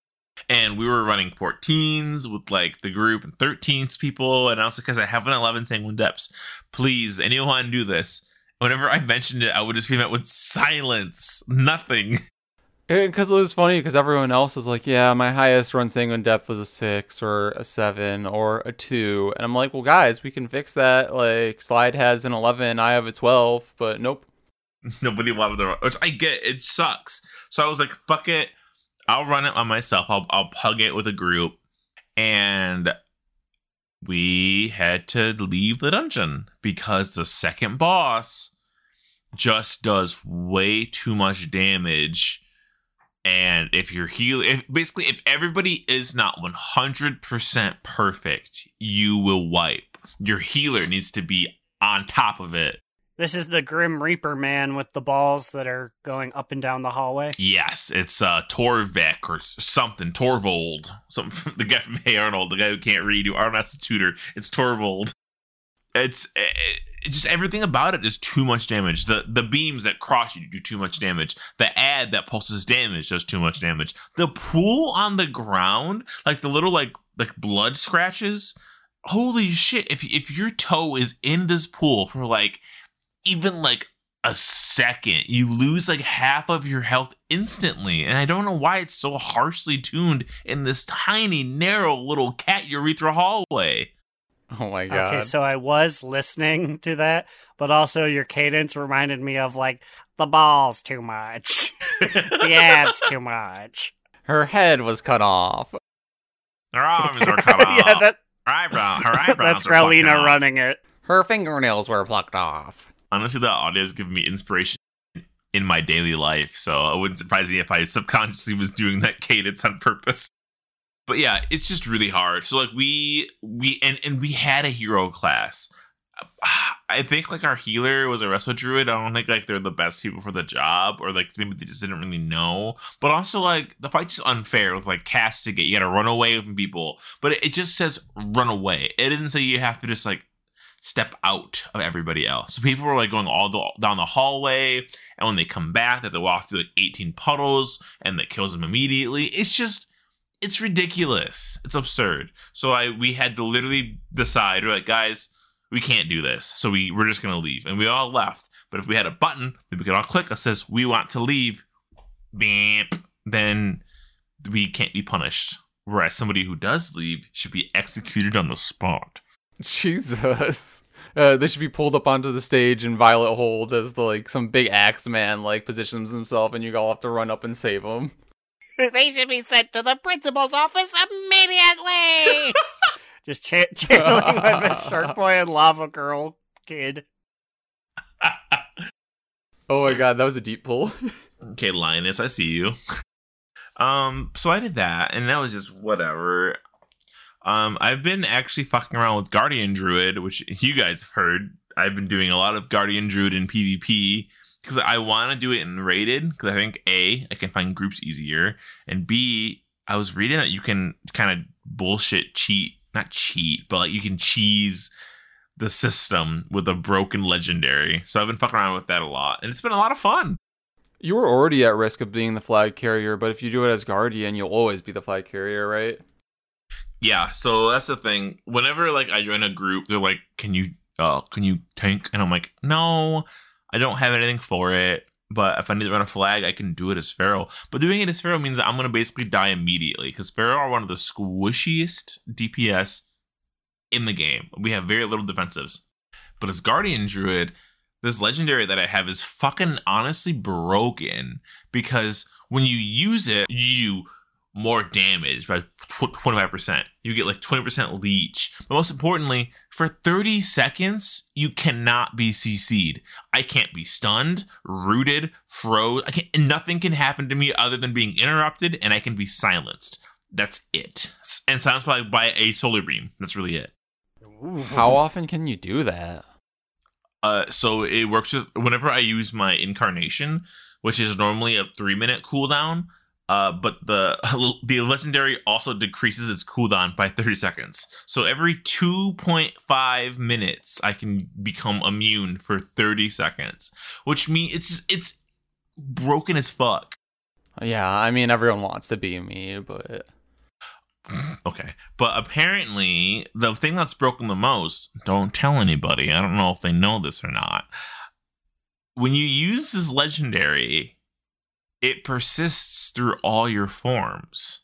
Speaker 4: And we were running 14s with like the group and 13s people. And also because I have an 11 Sanguine Depths, please, anyone do this? Whenever I mentioned it, I would just be met with silence, nothing.
Speaker 3: Because it was funny because everyone else is like, yeah, my highest run sanguine depth was a six or a seven or a two. And I'm like, well, guys, we can fix that. Like, Slide has an 11, I have a 12, but nope.
Speaker 4: Nobody wanted to, which I get. It sucks. So I was like, fuck it. I'll run it on myself. I'll, I'll pug it with a group. And we had to leave the dungeon because the second boss just does way too much damage and if you're heal if basically if everybody is not 100% perfect you will wipe. Your healer needs to be on top of it.
Speaker 5: This is the Grim Reaper man with the balls that are going up and down the hallway.
Speaker 4: yes it's uh torvek or something torvold something the guy from hey arnold the guy who can't read who arnold has a tutor. It's torvold it's it, it- just everything about it is too much damage. The the beams that cross you do too much damage. The ad that pulses damage does too much damage. The pool on the ground, like the little like like blood scratches. Holy shit! If if your toe is in this pool for like even like a second. You lose like half of your health instantly. And I don't know why it's so harshly tuned in this tiny, narrow little cat urethra hallway.
Speaker 3: Oh my god.
Speaker 5: Okay, so I was listening to that, but also your cadence reminded me of like the balls too much, the abs too much.
Speaker 3: Her head was cut off.
Speaker 4: Her arms were cut off.
Speaker 5: yeah, that,
Speaker 4: her eyebrow, her eyebrows
Speaker 5: that's
Speaker 4: are fucking
Speaker 5: Growlina
Speaker 4: off.
Speaker 5: running it.
Speaker 3: Her fingernails were plucked off.
Speaker 4: Honestly, the audio has given me inspiration in my daily life, so it wouldn't surprise me if I subconsciously was doing that cadence on purpose. But yeah, it's just really hard. So like we we and and we had a hero class. I think like our healer was a resto druid. I don't think like they're the best people for the job, or like maybe they just didn't really know. But also like the fight's just unfair with like castigate. You got to run away from people, but it, it just says run away. It doesn't say you have to just like step out of everybody else. So people were like going all the, down the hallway, and when they come back, that they walk through like 18 puddles, and that kills them immediately. It's just, it's ridiculous. It's absurd. So I we had to literally decide, we're like, guys, we can't do this. So we we're just gonna leave, and we all left. But if we had a button that we could all click that says we want to leave, beep, then we can't be punished. Whereas somebody who does leave should be executed on the spot.
Speaker 3: Jesus. Uh, they should be pulled up onto the stage and Violet Hold as the like some big axe man like positions himself and you all have to run up and save him.
Speaker 5: They should be sent to the principal's office immediately. Just cha- channeling my best Shark Boy and Lava Girl kid.
Speaker 3: Oh my god, that was a deep pull.
Speaker 4: Okay, Linus, I see you. Um, so I did that, and that was just whatever. Um, I've been actually fucking around with Guardian Druid, which you guys have heard. I've been doing a lot of Guardian Druid in PvP because I want to do it in rated because I think a I can find groups easier, and b I was reading that you can kind of bullshit cheat, not cheat, but like you can cheese the system with a broken legendary. So I've been fucking around with that a lot, and it's been a lot of fun.
Speaker 3: You were already at risk of being the flag carrier, but if you do it as Guardian, you'll always be the flag carrier, right?
Speaker 4: Yeah, so that's the thing. Whenever like I join a group, they're like, "Can you uh can you tank?" And I'm like, "No, I don't have anything for it. But if I need to run a flag, I can do it as Feral. But doing it as Feral means that I'm gonna basically die immediately because Feral are one of the squishiest DPS in the game. We have very little defensives. But as Guardian Druid, this legendary that I have is fucking honestly broken because when you use it, you more damage by 25%. You get like 20% leech. But most importantly, for 30 seconds, you cannot be CC'd. I can't be stunned, rooted, froze. I can't, nothing can happen to me other than being interrupted and I can be silenced. That's it. And silenced by, by a solar beam. That's really it.
Speaker 3: How often can you do that?
Speaker 4: Uh, so it works just whenever I use my incarnation, which is normally a three minute cooldown. Uh, but the the legendary also decreases its cooldown by 30 seconds. So every 2.5 minutes, I can become immune for 30 seconds, which means it's it's broken as fuck.
Speaker 3: Yeah, I mean everyone wants to be me, but
Speaker 4: Okay. But apparently, the thing that's broken the most, don't tell anybody. I don't know if they know this or not. When you use this legendary, it persists through all your forms.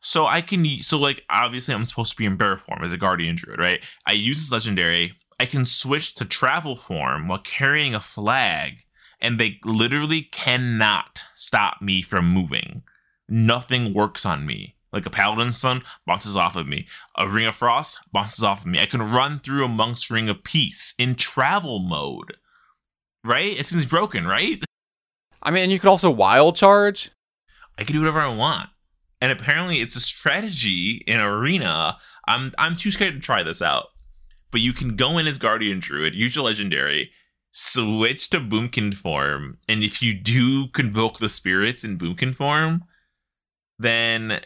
Speaker 4: So I can, so like, obviously, I'm supposed to be in bear form as a guardian druid, right? I use this legendary. I can switch to travel form while carrying a flag, and they literally cannot stop me from moving. Nothing works on me. Like a paladin sun bounces off of me. A ring of frost bounces off of me. I can run through a monk's ring of peace in travel mode. Right? It seems broken, right?
Speaker 3: I mean you could also wild charge.
Speaker 4: I can do whatever I want. And apparently it's a strategy in arena. I'm I'm too scared to try this out. But you can go in as Guardian Druid, use your legendary, switch to Boomkin form, and if you do convoke the spirits in Boomkin form, then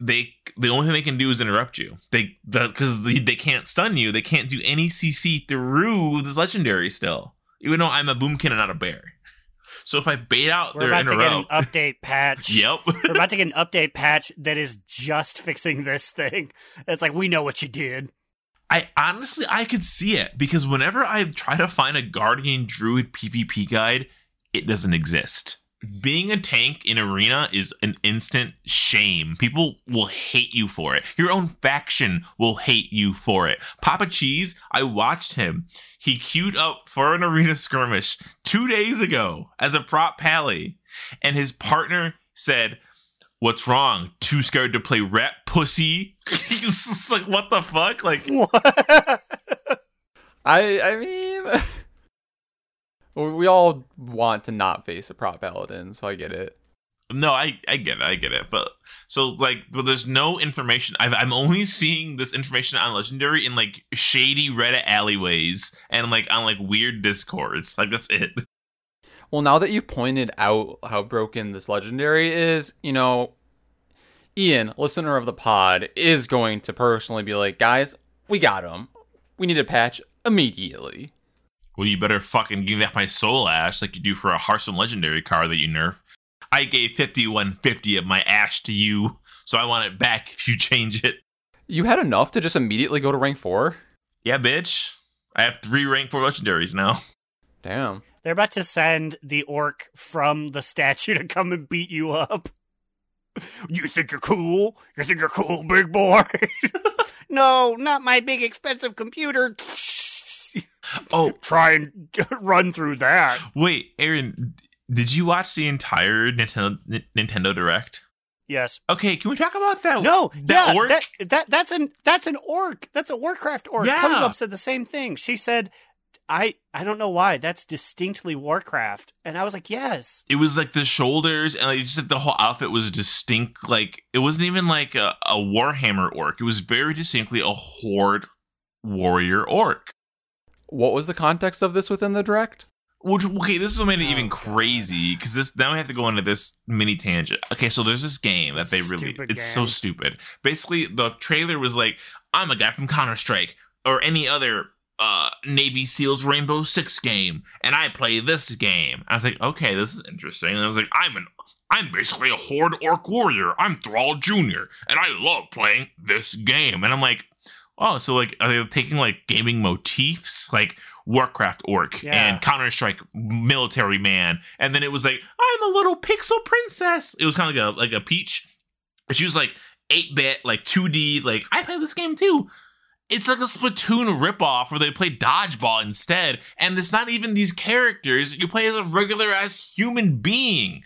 Speaker 4: they the only thing they can do is interrupt you. They because the, they can't stun you. They can't do any CC through this legendary still, even though I'm a Boomkin and not a bear. So if I bait out
Speaker 5: We're
Speaker 4: their
Speaker 5: about to get an update patch.
Speaker 4: yep.
Speaker 5: We're about to get an update patch that is just fixing this thing. It's like we know what you did.
Speaker 4: I honestly I could see it because whenever I try to find a Guardian Druid PvP guide, it doesn't exist. Being a tank in arena is an instant shame. People will hate you for it. Your own faction will hate you for it. Papa Cheese, I watched him. He queued up for an arena skirmish two days ago as a prot pally, and his partner said, What's wrong? Too scared to play ret, pussy? He's like, what the fuck? Like,
Speaker 3: I I mean, we all want to not face a prot paladin, so I get it.
Speaker 4: No, I, I get it, I get it. But so like, but there's no information. I've, I'm only seeing this information on Legendary in like shady Reddit alleyways and like on like weird discords. Like that's it.
Speaker 3: Well, now that you pointed out how broken this legendary is, you know, Ion, listener of the pod, is going to personally be like, guys, we got him. We need a patch immediately.
Speaker 4: Well, you better fucking give me back my soul ash like you do for a Hearthstone Legendary card that you nerf. I gave 5150 of my ash to you, so I want it back if you change it.
Speaker 3: You had enough to just immediately go to rank four?
Speaker 4: Yeah, bitch. I have three rank four legendaries now.
Speaker 3: Damn.
Speaker 5: They're about to send the orc from the statue to come and beat you up. You think you're cool? You think you're cool, big boy? no, not my big expensive computer.
Speaker 4: Oh,
Speaker 5: Try and run through that.
Speaker 4: wait, Aaron, did you watch the entire Nintendo Nintendo Direct?
Speaker 5: Yes.
Speaker 4: Okay, can we talk about that?
Speaker 5: No,
Speaker 4: that
Speaker 5: yeah,
Speaker 4: orc.
Speaker 5: That, that that's an that's an orc. That's a Warcraft orc.
Speaker 4: Yeah.
Speaker 5: Coming up said the same thing. She said, "I I don't know why. That's distinctly Warcraft." And I was like, "Yes."
Speaker 4: it was like the shoulders and like just like the whole outfit was distinct. Like it wasn't even like a, a Warhammer orc. It was very distinctly a horde warrior orc.
Speaker 3: What was the context of this within the direct?
Speaker 4: Which okay, this is what made it even
Speaker 5: Oh, God.
Speaker 4: crazy because this now we have to go into this mini tangent. Okay, so there's this game that they really it's so stupid. Basically, the trailer was like, "I'm a guy from Counter Strike or any other uh Navy SEALs Rainbow Six game, and I play this game." I was like, "Okay, this is interesting." And I was like, "I'm an I'm basically a horde orc warrior. I'm Thrall Junior, and I love playing this game." And I'm like. Oh, so like are they taking like gaming motifs like Warcraft orc
Speaker 5: Yeah.
Speaker 4: and Counter Strike military man, and then it was like I'm a little pixel princess. It was kind of like a like a peach. She was like eight bit, like two D. Like I play this game too. It's like a Splatoon ripoff where they play dodgeball instead, and it's not even these characters. You play as a regular ass human being.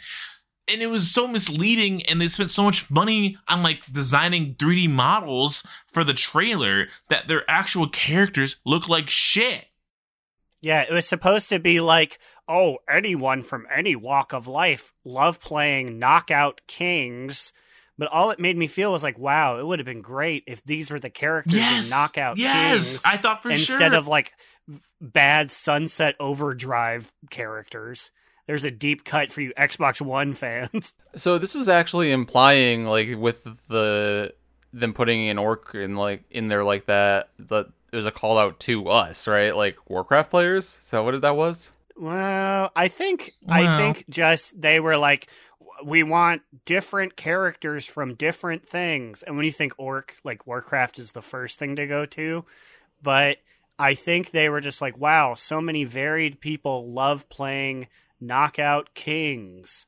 Speaker 4: And it was so misleading, and they spent so much money on like designing 3D models for the trailer that their actual characters look like shit.
Speaker 5: Yeah, it was supposed to be like, oh, anyone from any walk of life love playing Knockout Kings. But all it made me feel was like, wow, it would have been great if these were the characters in Knockout kings.
Speaker 4: yes,
Speaker 5: Kings
Speaker 4: I thought for
Speaker 5: instead
Speaker 4: sure.
Speaker 5: Instead of like bad Sunset Overdrive characters. There's a deep cut for you Xbox One fans.
Speaker 3: So this was actually implying like with the them putting an orc in like in there like that that it was a call out to us, right? Like Warcraft players. Is that what that was?
Speaker 5: Well, I think I think just they were like we want different characters from different things. And when you think orc, like Warcraft is the first thing to go to, but I think they were just like, wow, so many varied people love playing Knockout Kings.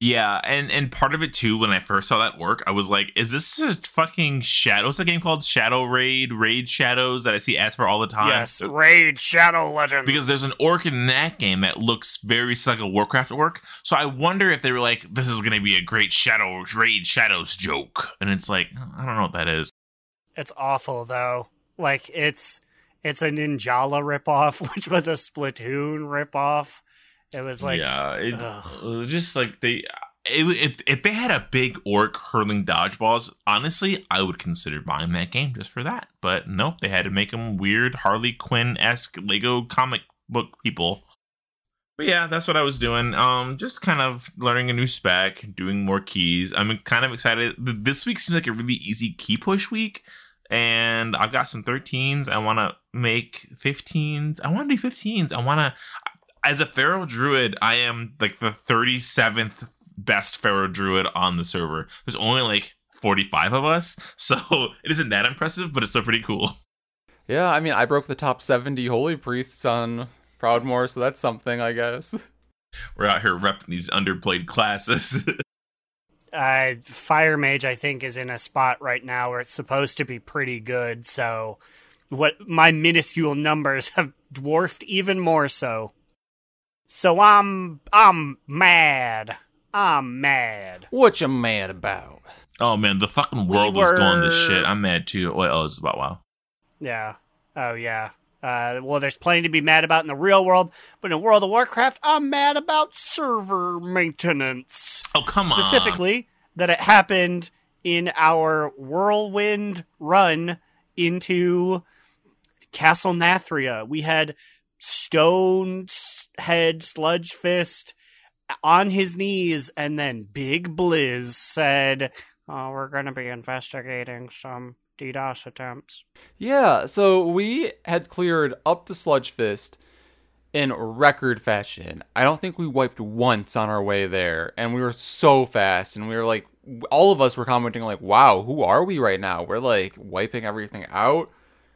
Speaker 4: Yeah, and and part of it too, when I first saw that work, I was like, "Is this a fucking shadow?" What's the game called? Shadow Raid, Raid Shadows that I see ads for all the time.
Speaker 5: yes, Raid Shadow Legends.
Speaker 4: because there's an orc in that game that looks very like a Warcraft orc. So I wonder if they were like, "This is going to be a great Shadow Raid Shadows joke," and it's like, I don't know what that is.
Speaker 5: It's awful though. Like it's it's a Ninjala ripoff, which was a Splatoon ripoff. It was like
Speaker 4: yeah, it, it was just like they. It, if if they had a big orc hurling dodgeballs, honestly, I would consider buying that game just for that. But nope, they had to make them weird Harley Quinn esque Lego comic book people. But yeah, that's what I was doing. Um, just kind of learning a new spec, doing more keys. I'm kind of excited. This week seems like a really easy key push week, and I've got some 13s. I want to make 15s. I want to do 15s. I want to as a Feral Druid, I am like the 37th best Feral Druid on the server. There's only like 45 of us, so it isn't that impressive, but it's still pretty cool.
Speaker 3: Yeah, I mean, I broke the top 70 holy priests on Proudmoore, so that's something, I guess.
Speaker 4: We're out here repping these underplayed classes.
Speaker 5: Uh, Fire Mage, I think, is in a spot right now where it's supposed to be pretty good. So, what my minuscule numbers have dwarfed even more so. So I'm I'm mad. I'm mad.
Speaker 3: What you mad about?
Speaker 4: oh man, the fucking world
Speaker 5: We
Speaker 4: is going to shit. I'm mad too. Wait, oh, it's about WoW.
Speaker 5: Yeah. Oh yeah. Uh, well, there's plenty to be mad about in the real world, but in World of Warcraft, I'm mad about server maintenance.
Speaker 4: Oh come on.
Speaker 5: specifically that it happened in our whirlwind run into Castle Nathria. We had Stone Head Sludge Fist on his knees, and then Big Blizz said, "Oh, we're going to be investigating some DDoS attempts."
Speaker 3: Yeah, so we had cleared up the Sludge Fist in record fashion. I don't think we wiped once on our way there, and we were so fast, and we were like, all of us were commenting like, "Wow, who are we right now?" We're like wiping everything out.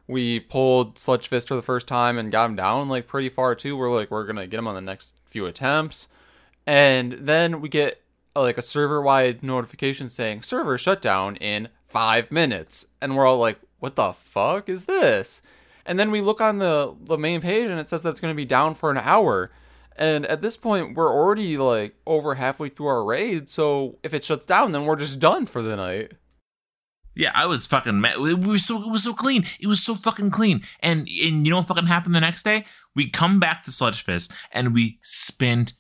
Speaker 3: We pulled Sludge Fist for the first time and got him down like pretty far too. We're like, we're gonna get him on the next few attempts, and then we get uh, like a server-wide notification saying server shut down in five minutes, and we're all like, what the fuck is this? And then we look on the the main page and it says that it's going to be down for an hour. And at this point, we're already like over halfway through our raid. So if it shuts down, then we're just done for the night.
Speaker 4: Yeah, I was fucking mad. It was so it was so clean. It was so fucking clean. And and you know what fucking happened the next day? We come back to Sludge Fist and we spent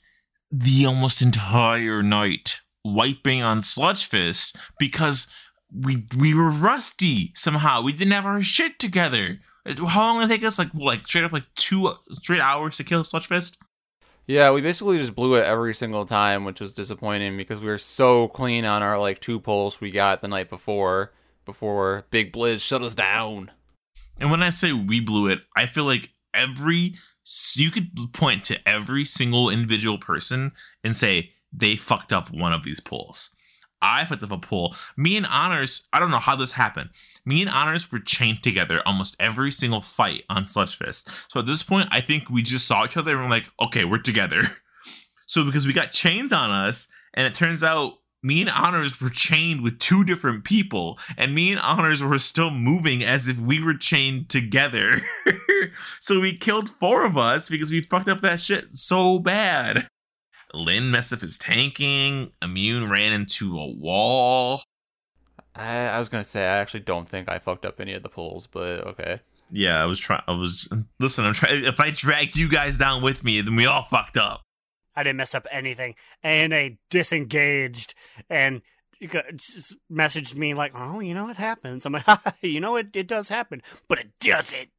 Speaker 4: the almost entire night wiping on Sludge Fist because we we were rusty somehow. We didn't have our shit together. How long did it take us? Like like straight up like two straight hours to kill Sludge Fist?
Speaker 3: Yeah, we basically just blew it every single time, which was disappointing because we were so clean on our like two pulls we got the night before before Big Blizz shut us down.
Speaker 4: And when I say we blew it, I feel like every you could point to every single individual person and say they fucked up one of these pulls. I fucked up a pull. Me and Honors, I don't know how this happened. Me and Honors were chained together almost every single fight on Sludge Fist. So at this point, I think we just saw each other and we're like, okay, we're together. So because we got chains on us, and it turns out me and Honors were chained with two different people, and me and Honors were still moving as if we were chained together. so we killed four of us because we fucked up that shit so bad. Lynn messed up his tanking. Immune ran into a wall.
Speaker 3: I, I was gonna say I actually don't think I fucked up any of the pulls, but okay.
Speaker 4: Yeah, I was trying. I was listen. I'm trying. If I drag you guys down with me, then we all fucked up.
Speaker 5: I didn't mess up anything. And they disengaged and just messaged me like, "Oh, you know what happens." I'm like, "You know it, it does happen, but it doesn't."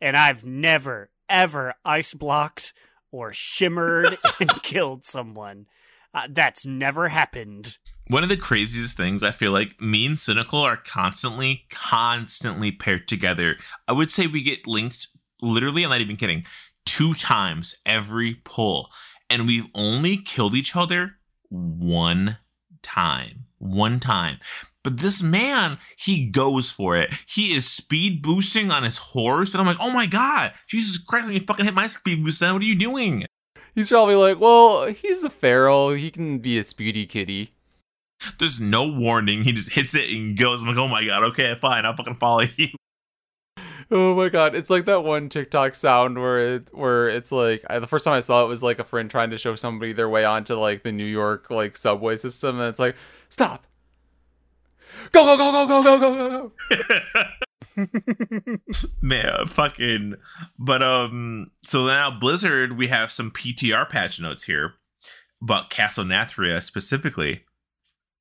Speaker 5: And I've never ever ice blocked or shimmered and killed someone. Uh, that's never happened.
Speaker 4: One of the craziest things I feel like me and Cynical are constantly, constantly paired together. I would say we get linked literally, I'm not even kidding, two times every pull. And we've only killed each other one time. One time. But this man, he goes for it. He is speed boosting on his horse. And I'm like, oh my God, Jesus Christ, me fucking hit my speed boost then. What are you doing?
Speaker 3: He's probably like, well, he's a feral. He can be a speedy kitty.
Speaker 4: There's no warning. He just hits it and goes. I'm like, oh my God, okay, fine. I'll fucking follow you.
Speaker 3: Oh my god, it's like that one TikTok sound where it where it's like I, the first time I saw it was like a friend trying to show somebody their way onto like the New York like subway system, and it's like, stop, go go go go go go go go go.
Speaker 4: Man, fucking. But um, so now Blizzard, we have some PTR patch notes here about Castle Nathria specifically.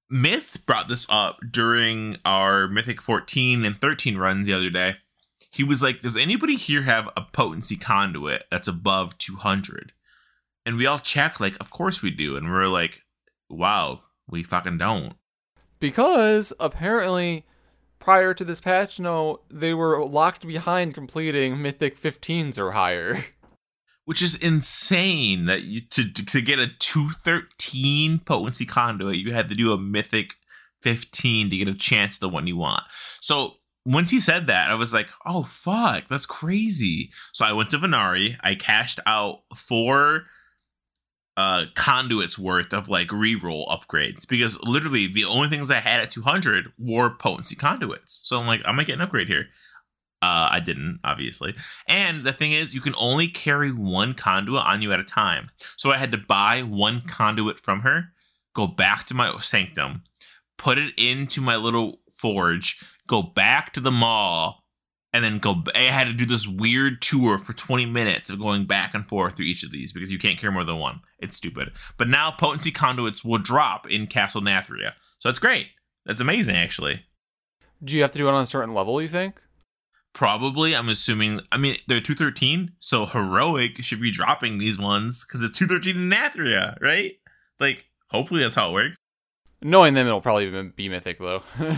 Speaker 4: Myth brought this up during our Mythic 14 and 13 runs the other day. He was like, Does anybody here have a potency conduit that's above 200? And we all check, like, Of course we do. And we're like, Wow, we fucking don't.
Speaker 3: Because apparently, prior to this patch note, they were locked behind completing Mythic 15s or higher.
Speaker 4: which is insane that you to to get a 213 potency conduit you had to do a mythic 15 to get a chance the one you want so once he said that, I was like, oh fuck, that's crazy. So I went to Venari, I cashed out four uh conduits worth of like reroll upgrades because literally the only things I had at 200 were potency conduits. So I'm like, I might get an upgrade here. Uh, I didn't, obviously. And the thing is, you can only carry one conduit on you at a time. So I had to buy one conduit from her, go back to my sanctum, put it into my little forge, go back to the mall, and then go. I had to do this weird tour for 20 minutes of going back and forth through each of these because you can't carry more than one. It's stupid. But now potency conduits will drop in Castle Nathria. So that's great. That's amazing, actually.
Speaker 3: Do you have to do it on a certain level, you think?
Speaker 4: Probably, I'm assuming. I mean, they're 213, so heroic should be dropping these ones because it's 213 in Nathria, right? Like, hopefully that's how it works.
Speaker 3: Knowing them, it'll probably be mythic, though.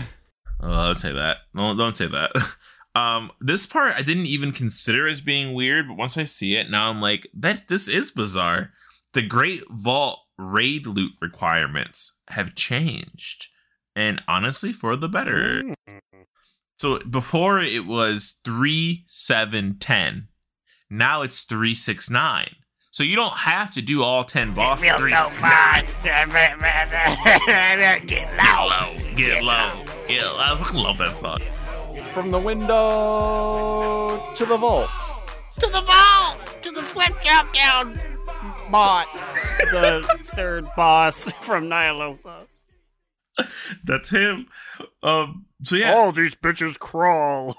Speaker 4: Oh, don't say that. No, don't say that. Um, this part I didn't even consider as being weird, but once I see it, now I'm like, that this is bizarre. The Great Vault raid loot requirements have changed, and honestly, for the better. So before it was three, seven, ten. Now it's three, six, nine. So you don't have to do all ten bosses.
Speaker 5: Feels
Speaker 4: Three,
Speaker 5: so
Speaker 4: six,
Speaker 5: fun. Get
Speaker 4: Get
Speaker 5: low.
Speaker 4: low, get low, get low. I love that song.
Speaker 3: From the window to the vault.
Speaker 5: To the vault. To the swift jump down. Bot. The third boss from Ny'alotha.
Speaker 4: That's him. Um. So yeah,
Speaker 5: All these bitches crawl.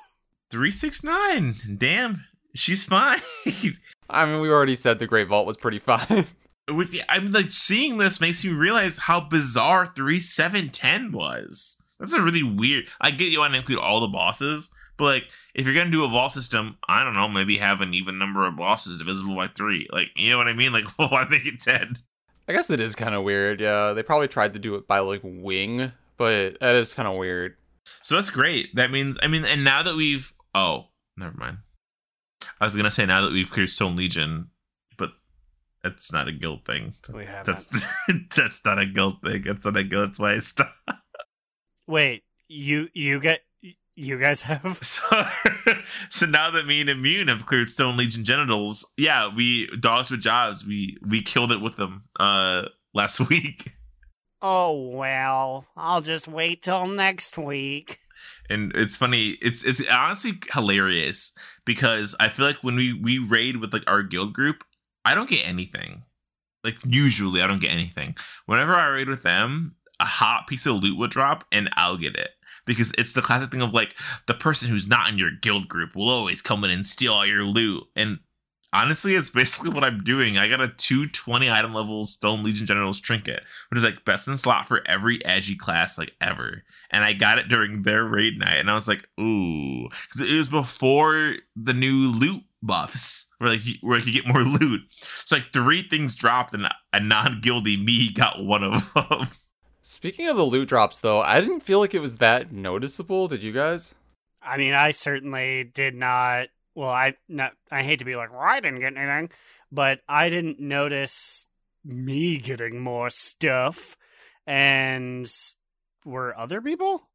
Speaker 4: three six nine. Damn, she's fine.
Speaker 3: I mean, we already said the Great Vault was pretty
Speaker 4: fun. I'm like seeing this makes me realize how bizarre three seven ten was. That's a really weird. I get you want to include all the bosses, but like if you're gonna do a vault system, I don't know, maybe have an even number of bosses divisible by three. Like you know what I mean? Like why make it ten?
Speaker 3: I guess it is kind of weird. Yeah, they probably tried to do it by like wing, but that is kind of weird.
Speaker 4: So that's great. That means I mean, and now that we've oh, never mind. I was gonna say now that we've cleared Stone Legion, but that's not a guild thing.
Speaker 5: We haven't.
Speaker 4: That's that's not a guild thing. That's not a guild. That's why I stopped.
Speaker 5: Wait, you you get you guys have
Speaker 4: So, so now that me and Immune have cleared Stone Legion genitals, yeah, we dogs with jobs. We we killed it with them uh last week,
Speaker 5: Oh well, I'll just wait till next week.
Speaker 4: And it's funny. It's it's honestly hilarious because I feel like when we we raid with like our guild group, I don't get anything. Like usually, I don't get anything. Whenever I raid with them, a hot piece of loot would drop, and I'll get it because it's the classic thing of like the person who's not in your guild group will always come in and steal all your loot. And honestly, it's basically what I'm doing. I got a 220 item level Stone Legion General's trinket, which is like best in slot for every edgy class like ever. And I got it during their raid night, and I was like, ooh, because it was before the new loot buffs where like where you could get more loot. So like three things dropped, and a non-guildy me got one of them.
Speaker 3: Speaking of the loot drops, though, I didn't feel like it was that noticeable. Did you guys?
Speaker 5: I mean, I certainly did not. Well, I not. I hate to be like, well, I didn't get anything, but I didn't notice me getting more stuff. And were other people?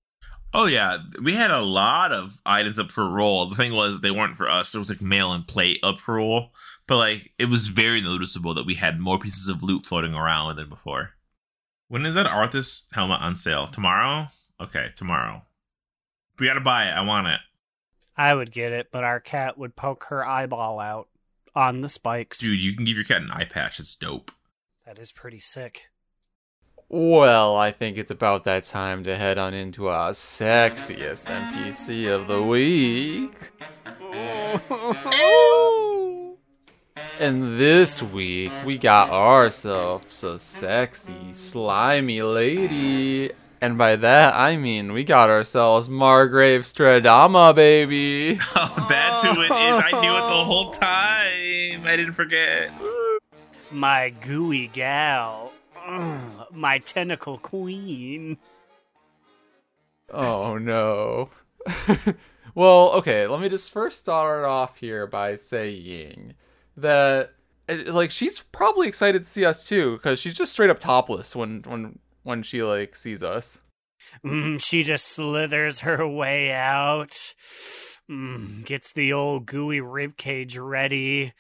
Speaker 4: Oh yeah, we had a lot of items up for roll. The thing was they weren't for us. It was like mail and plate up for roll, but like it was very noticeable that we had more pieces of loot floating around than before. When is that Arthas helmet on sale? Tomorrow? Okay, tomorrow. We gotta buy it. I want it,
Speaker 5: I would get it, but our cat would poke her eyeball out on the spikes.
Speaker 4: dude. You can give your cat an eye patch. It's dope.
Speaker 5: That is pretty sick.
Speaker 3: Well, I think it's about that time to head on into our sexiest NPC of the week. And this week, we got ourselves a sexy, slimy lady. And by that, I mean we got ourselves Margrave Stradama, baby.
Speaker 4: Oh, that's who it is. I knew it the whole time. I didn't forget.
Speaker 5: My gooey gal. Ugh, my tentacle queen.
Speaker 3: Oh no. well, okay, let me just first start off here by saying that eh, like she's probably excited to see us too cuz she's just straight up topless when when when she like sees us.
Speaker 5: Mm, she just slithers her way out, mm, gets the old gooey ribcage ready,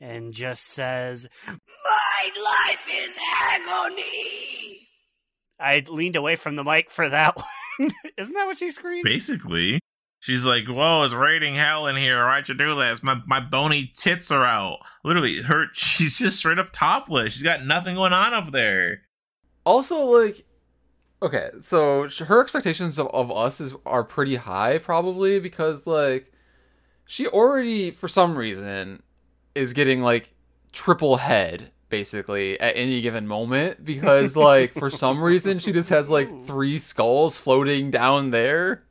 Speaker 5: and just says, My life is agony. I leaned away from the mic for that one. Isn't that what she screamed?
Speaker 4: Basically, she's like, "Whoa, it's raining hell in here. Why'd you do this? My my bony tits are out. Literally, her. She's just straight up topless. She's got nothing going on up there."
Speaker 3: Also, like, okay, so her expectations of, of us is are pretty high, probably because like she already, for some reason, is getting like triple head basically at any given moment because like for some reason she just has like three skulls floating down there.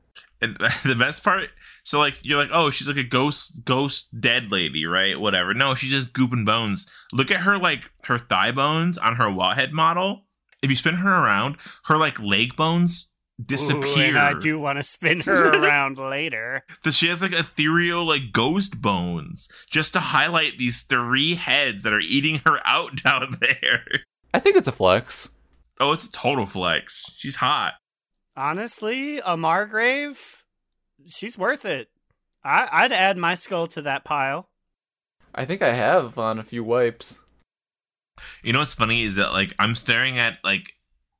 Speaker 4: And the best part, so like you're like, oh, she's like a ghost, ghost dead lady, right? Whatever. No, she's just goop gooping bones. Look at her like her thigh bones on her wall-head model. If you spin her around, her like leg bones
Speaker 5: Ooh,
Speaker 4: disappear.
Speaker 5: and I do want to spin her around later.
Speaker 4: that she has like ethereal like ghost bones just to highlight these three heads that are eating her out down there.
Speaker 3: I think it's a flex.
Speaker 4: Oh, it's a total flex. She's hot.
Speaker 5: Honestly, a Margrave, she's worth it. I, I'd add my skull to that pile.
Speaker 3: I think I have on a few wipes.
Speaker 4: You know what's funny is that like I'm staring at like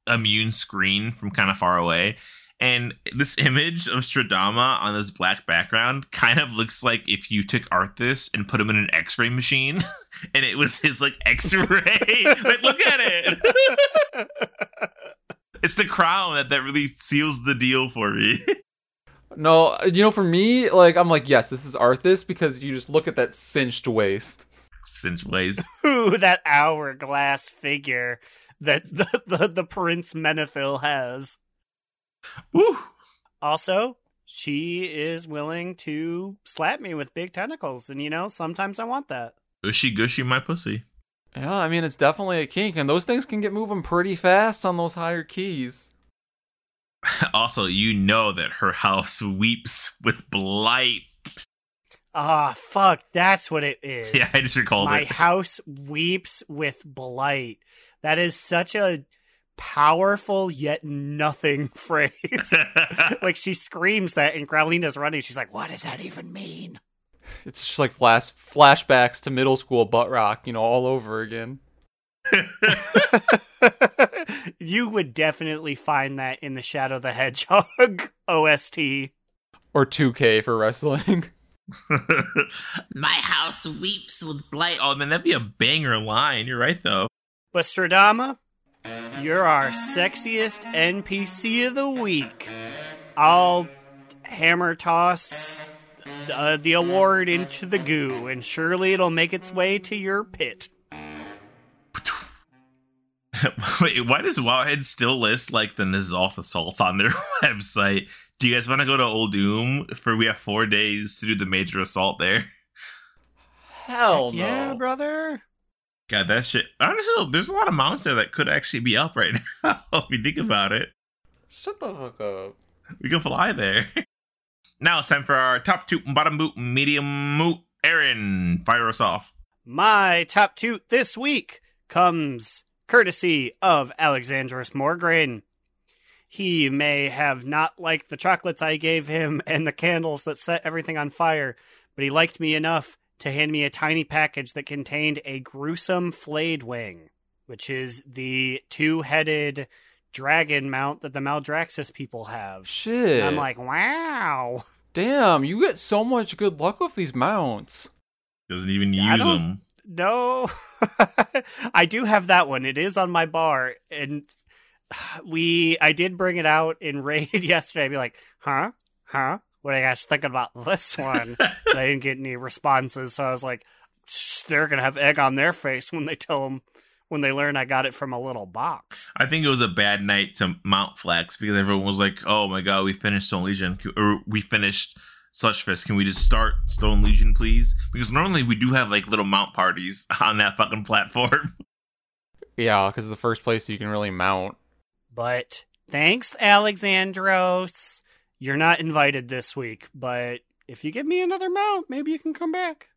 Speaker 4: a Mune screen from kind of far away, and this image of Stradama on this black background kind of looks like if you took Arthas and put him in an X-ray machine, and it was his like X-ray. like, look at it. it's the crown that that really seals the deal for me.
Speaker 3: No, you know, for me, like I'm like, yes, this is Arthas because you just look at that cinched waist.
Speaker 4: Cinch ways.
Speaker 5: Ooh, that hourglass figure that the, the, the Prince Menethil has.
Speaker 4: Woo.
Speaker 5: Also, she is willing to slap me with big tentacles, and you know, sometimes I want that.
Speaker 4: Gushy gushy my pussy.
Speaker 3: Yeah, I mean, it's definitely a kink, and those things can get moving pretty fast on those higher keys.
Speaker 4: Also, you know that her house weeps with blight.
Speaker 5: Ah, fuck, that's what it is.
Speaker 4: Yeah, I just recalled
Speaker 5: My
Speaker 4: it.
Speaker 5: house weeps with blight. That is such a powerful yet nothing phrase. like she screams that and Growlina's running. She's like, what does that even mean?
Speaker 3: It's just like flash flashbacks to middle school butt rock, you know, all over again.
Speaker 5: you would definitely find that in the Shadow the Hedgehog OST.
Speaker 3: Or 2K for wrestling.
Speaker 4: My house weeps with blight. Oh, man, that'd be a banger line. You're right, though.
Speaker 5: But Stradama, you're our sexiest NPC of the week. I'll hammer toss uh, the award into the goo, and surely it'll make its way to your pit.
Speaker 4: Wait, why does Wowhead still list like the N'Zoth assaults on their website? Do you guys want to go to Uldum for we have four days to do the major assault there?
Speaker 3: Hell no.
Speaker 5: Yeah, brother.
Speaker 4: God, that shit. Honestly, there's a lot of mounts there that could actually be up right now if you think hmm. about it.
Speaker 3: Shut the fuck up.
Speaker 4: We can fly there. now it's time for our top two, bottom boot, medium moot. Aaron, fire us off.
Speaker 5: My top toot this week comes courtesy of Alexandros Mograine. He may have not liked the chocolates I gave him and the candles that set everything on fire, but he liked me enough to hand me a tiny package that contained a gruesome Flayedwing, which is the two headed dragon mount that the Maldraxxus people have.
Speaker 3: Shit.
Speaker 5: And I'm like, wow.
Speaker 3: damn, you get so much good luck with these mounts.
Speaker 4: Doesn't even use them.
Speaker 5: No, I do have that one. It is on my bar, and we I did bring it out in raid yesterday. I'd be like, huh, huh. What are you guys thinking about this one? I didn't get any responses, so I was like, they're gonna have egg on their face when they tell them when they learn I got it from a little box.
Speaker 4: I think it was a bad night to mount flex because everyone was like, "Oh my god, we finished Stone Legion, or we finished Sludgefest. Can we just start Stone Legion, please?" Because normally we do have like little mount parties on that fucking platform.
Speaker 3: Yeah, because it's the first place you can really mount.
Speaker 5: But thanks, Alexandros. You're not invited this week, but if you give me another mount, maybe you can come back.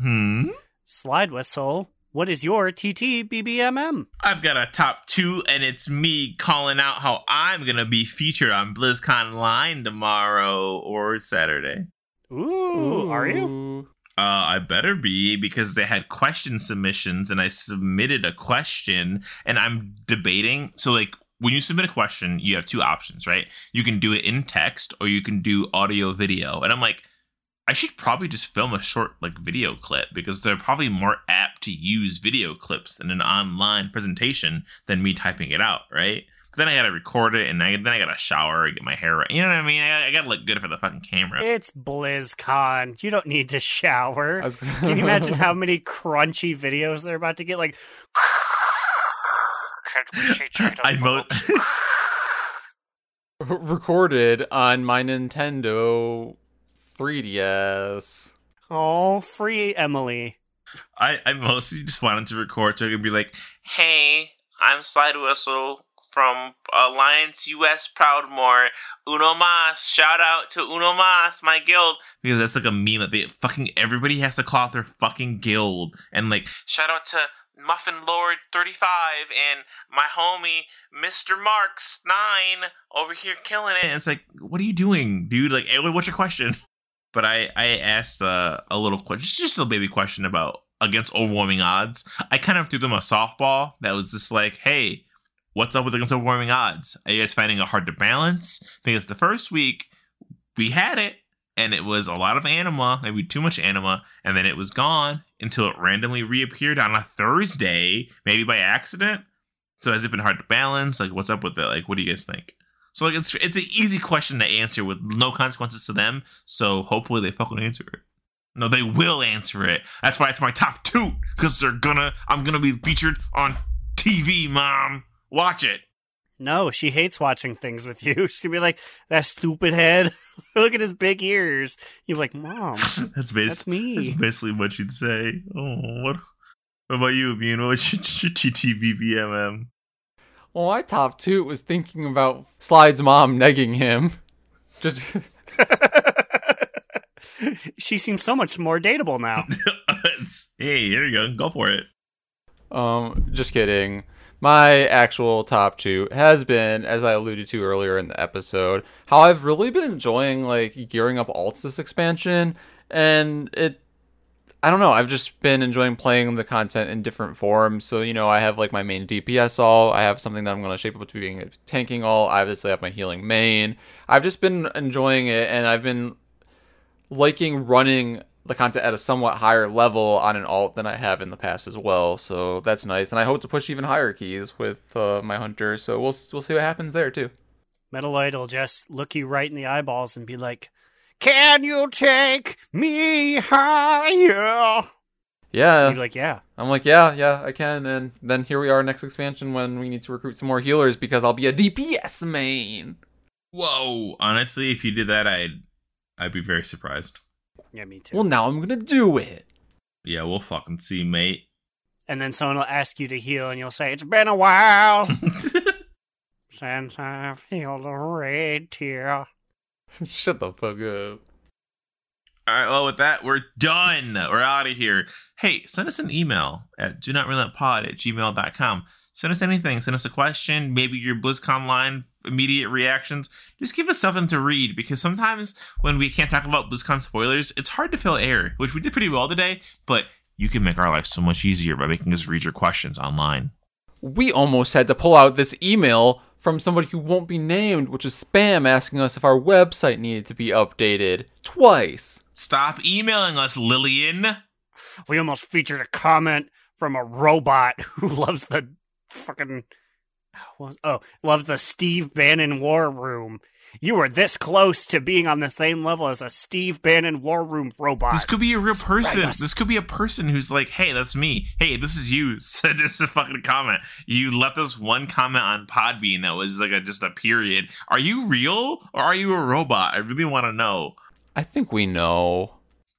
Speaker 4: Hmm.
Speaker 5: Slide Whistle what is your TTBBMM?
Speaker 4: I've got a top two, and it's me calling out how I'm gonna be featured on BlizzConline tomorrow or Saturday.
Speaker 5: Ooh, are you?
Speaker 4: Uh, I better be because they had question submissions, and I submitted a question, and I'm debating. So, like, when you submit a question, you have two options, right? You can do it in text, or you can do audio video, and I'm like. I should probably just film a short like video clip because they're probably more apt to use video clips in an online presentation than me typing it out, right? But then I gotta record it and I, then I gotta shower, get my hair right. You know what I mean? I, I gotta look good for the fucking camera.
Speaker 5: It's BlizzCon. You don't need to shower.
Speaker 3: I was-
Speaker 5: Can you imagine how many crunchy videos they're about to get? Like,
Speaker 4: I mo-
Speaker 3: recorded on my Nintendo 3DS.
Speaker 5: oh, free Emily.
Speaker 4: I, I mostly just wanted to record so I could be like, "Hey, I'm Slide Whistle from Alliance US Proudmoore. Uno Mas, shout out to Uno Mas, my guild." Because that's like a meme that they fucking everybody has to call out their fucking guild and like shout out to Muffin Lord 35 and my homie Mr. Marks 9 over here killing it. And it's like, what are you doing, dude? Like, hey, what's your question? But I I asked uh, a little question, just a baby question about against overwhelming odds. I kind of threw them a softball that was just like, hey, what's up with against overwhelming odds? Are you guys finding it hard to balance? Because the first week we had it, and it was a lot of anima, maybe too much anima, and then it was gone until it randomly reappeared on a Thursday, maybe by accident. So has it been hard to balance? Like, what's up with it? Like, what do you guys think? So like, it's it's an easy question to answer with no consequences to them. So hopefully they fucking answer it. No, they will answer it. That's why it's my top two because they're gonna. I'm gonna be featured on TV, mom. Watch it.
Speaker 5: No, she hates watching things with you. She'd be like, that stupid head. Look at his big ears. You're like, Mom,
Speaker 4: That's basically
Speaker 5: that's me.
Speaker 4: That's basically what she'd say. Oh, what? What about you, Ian? What's your, your TTVBMM?
Speaker 3: Well, my top two was thinking about Slide's mom negging him. Just
Speaker 5: she seems so much more dateable now.
Speaker 4: Hey, here you go. Go for it.
Speaker 3: Um, just kidding. My actual top two has been, as I alluded to earlier in the episode, how I've really been enjoying like gearing up alts this expansion, and it. I don't know. I've just been enjoying playing the content in different forms. So you know, I have like my main DPS all. I have something that I'm going to shape up to being a tanking all. Obviously, I obviously have my healing main. I've just been enjoying it, and I've been liking running the content at a somewhat higher level on an alt than I have in the past as well. So that's nice, and I hope to push even higher keys with uh, my hunter. So we'll we'll see what happens there too.
Speaker 5: Metaloid will just look you right in the eyeballs and be like, Can you take me higher?
Speaker 3: Yeah,
Speaker 5: You're like, Yeah.
Speaker 3: I'm like, yeah, yeah, I can. And then here we are next expansion when we need to recruit some more healers because I'll be a DPS main.
Speaker 4: Whoa. Honestly, if you did that, I'd I'd be very surprised.
Speaker 5: Yeah, me too.
Speaker 3: Well, now I'm gonna do it.
Speaker 4: Yeah, we'll fucking see, mate.
Speaker 5: and then someone will ask you to heal, and you'll say, It's been a while since I've healed a red tear.
Speaker 3: Shut the fuck up.
Speaker 4: All right, well, with that, we're done. We're out of here. Hey, send us an email at do not relent pod at gmail.com. Send us anything. Send us a question, maybe your BlizzConline immediate reactions. Just give us something to read because sometimes when we can't talk about BlizzCon spoilers, it's hard to fill air, which we did pretty well today, but you can make our life so much easier by making us read your questions online.
Speaker 3: we almost had to pull out this email from somebody who won't be named, which is spam asking us if our website needed to be updated twice.
Speaker 4: Stop emailing us, Lillian.
Speaker 5: We almost featured a comment from a robot who loves the fucking. Oh, loves the Steve Bannon War Room. You were this close to being on the same level as a Steve Bannon War Room robot.
Speaker 4: This could be a real person.
Speaker 5: us.
Speaker 4: This could be a person who's like, hey, that's me. Hey, this is you. Send us a fucking comment. You left us one comment on Podbean that was like a, just a period. Are you real or are you a robot? I really want to know.
Speaker 3: I think we know.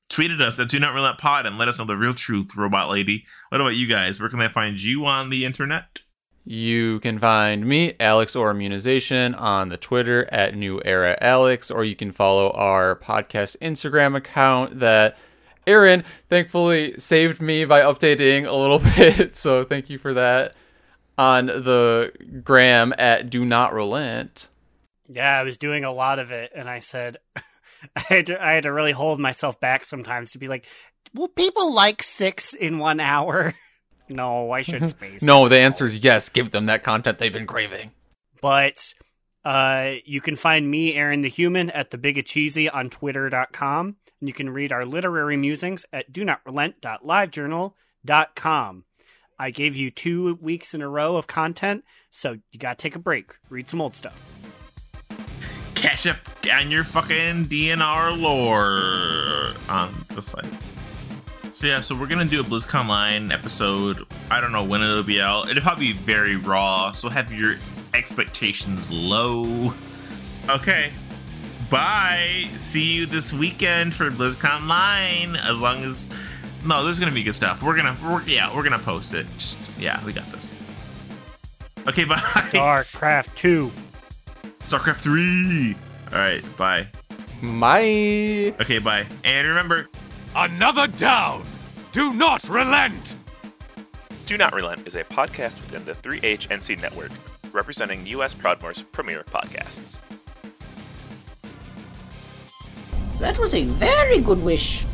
Speaker 4: Tweeted at us at Do Not Relent Pod and let us know the real truth, robot lady. What about you guys? Where can they find you on the internet?
Speaker 3: You can find me, Alex or Immunization, on the Twitter at New Era Alex, or you can follow our podcast Instagram account that Aaron thankfully saved me by updating a little bit, so thank you for that. On the gram at Do Not Relent.
Speaker 5: Yeah, I was doing a lot of it, and I said I had to, I had to really hold myself back sometimes to be like, "Will people like six in one hour?" no, I should space.
Speaker 3: No, the answer is yes. Give them that content they've been craving.
Speaker 5: but uh, you can find me, Aaron the Human, at the Big Cheesy on Twitter.com, and you can read our literary musings at do not relent.livejournal.com. I gave you two weeks in a row of content, so you gotta take a break, read some old stuff.
Speaker 4: Catch up on your fucking DNR lore on the site. So yeah, so we're gonna do a BlizzConline episode. I don't know when it'll be out. It'll probably be very raw, so have your expectations low. Okay. Bye. See you this weekend for BlizzConline. As long as no, there's gonna be good stuff. We're gonna, we're, yeah, we're gonna post it. Just yeah, we got this. Okay, bye.
Speaker 5: StarCraft 2.
Speaker 4: StarCraft three. All right, bye.
Speaker 3: My
Speaker 4: Okay, bye. And remember,
Speaker 2: Another down! Do not relent!
Speaker 7: Do Not Relent is a podcast within the 3HNC network, representing U.S. Proudmoore's premier podcasts.
Speaker 8: That was a very good wish.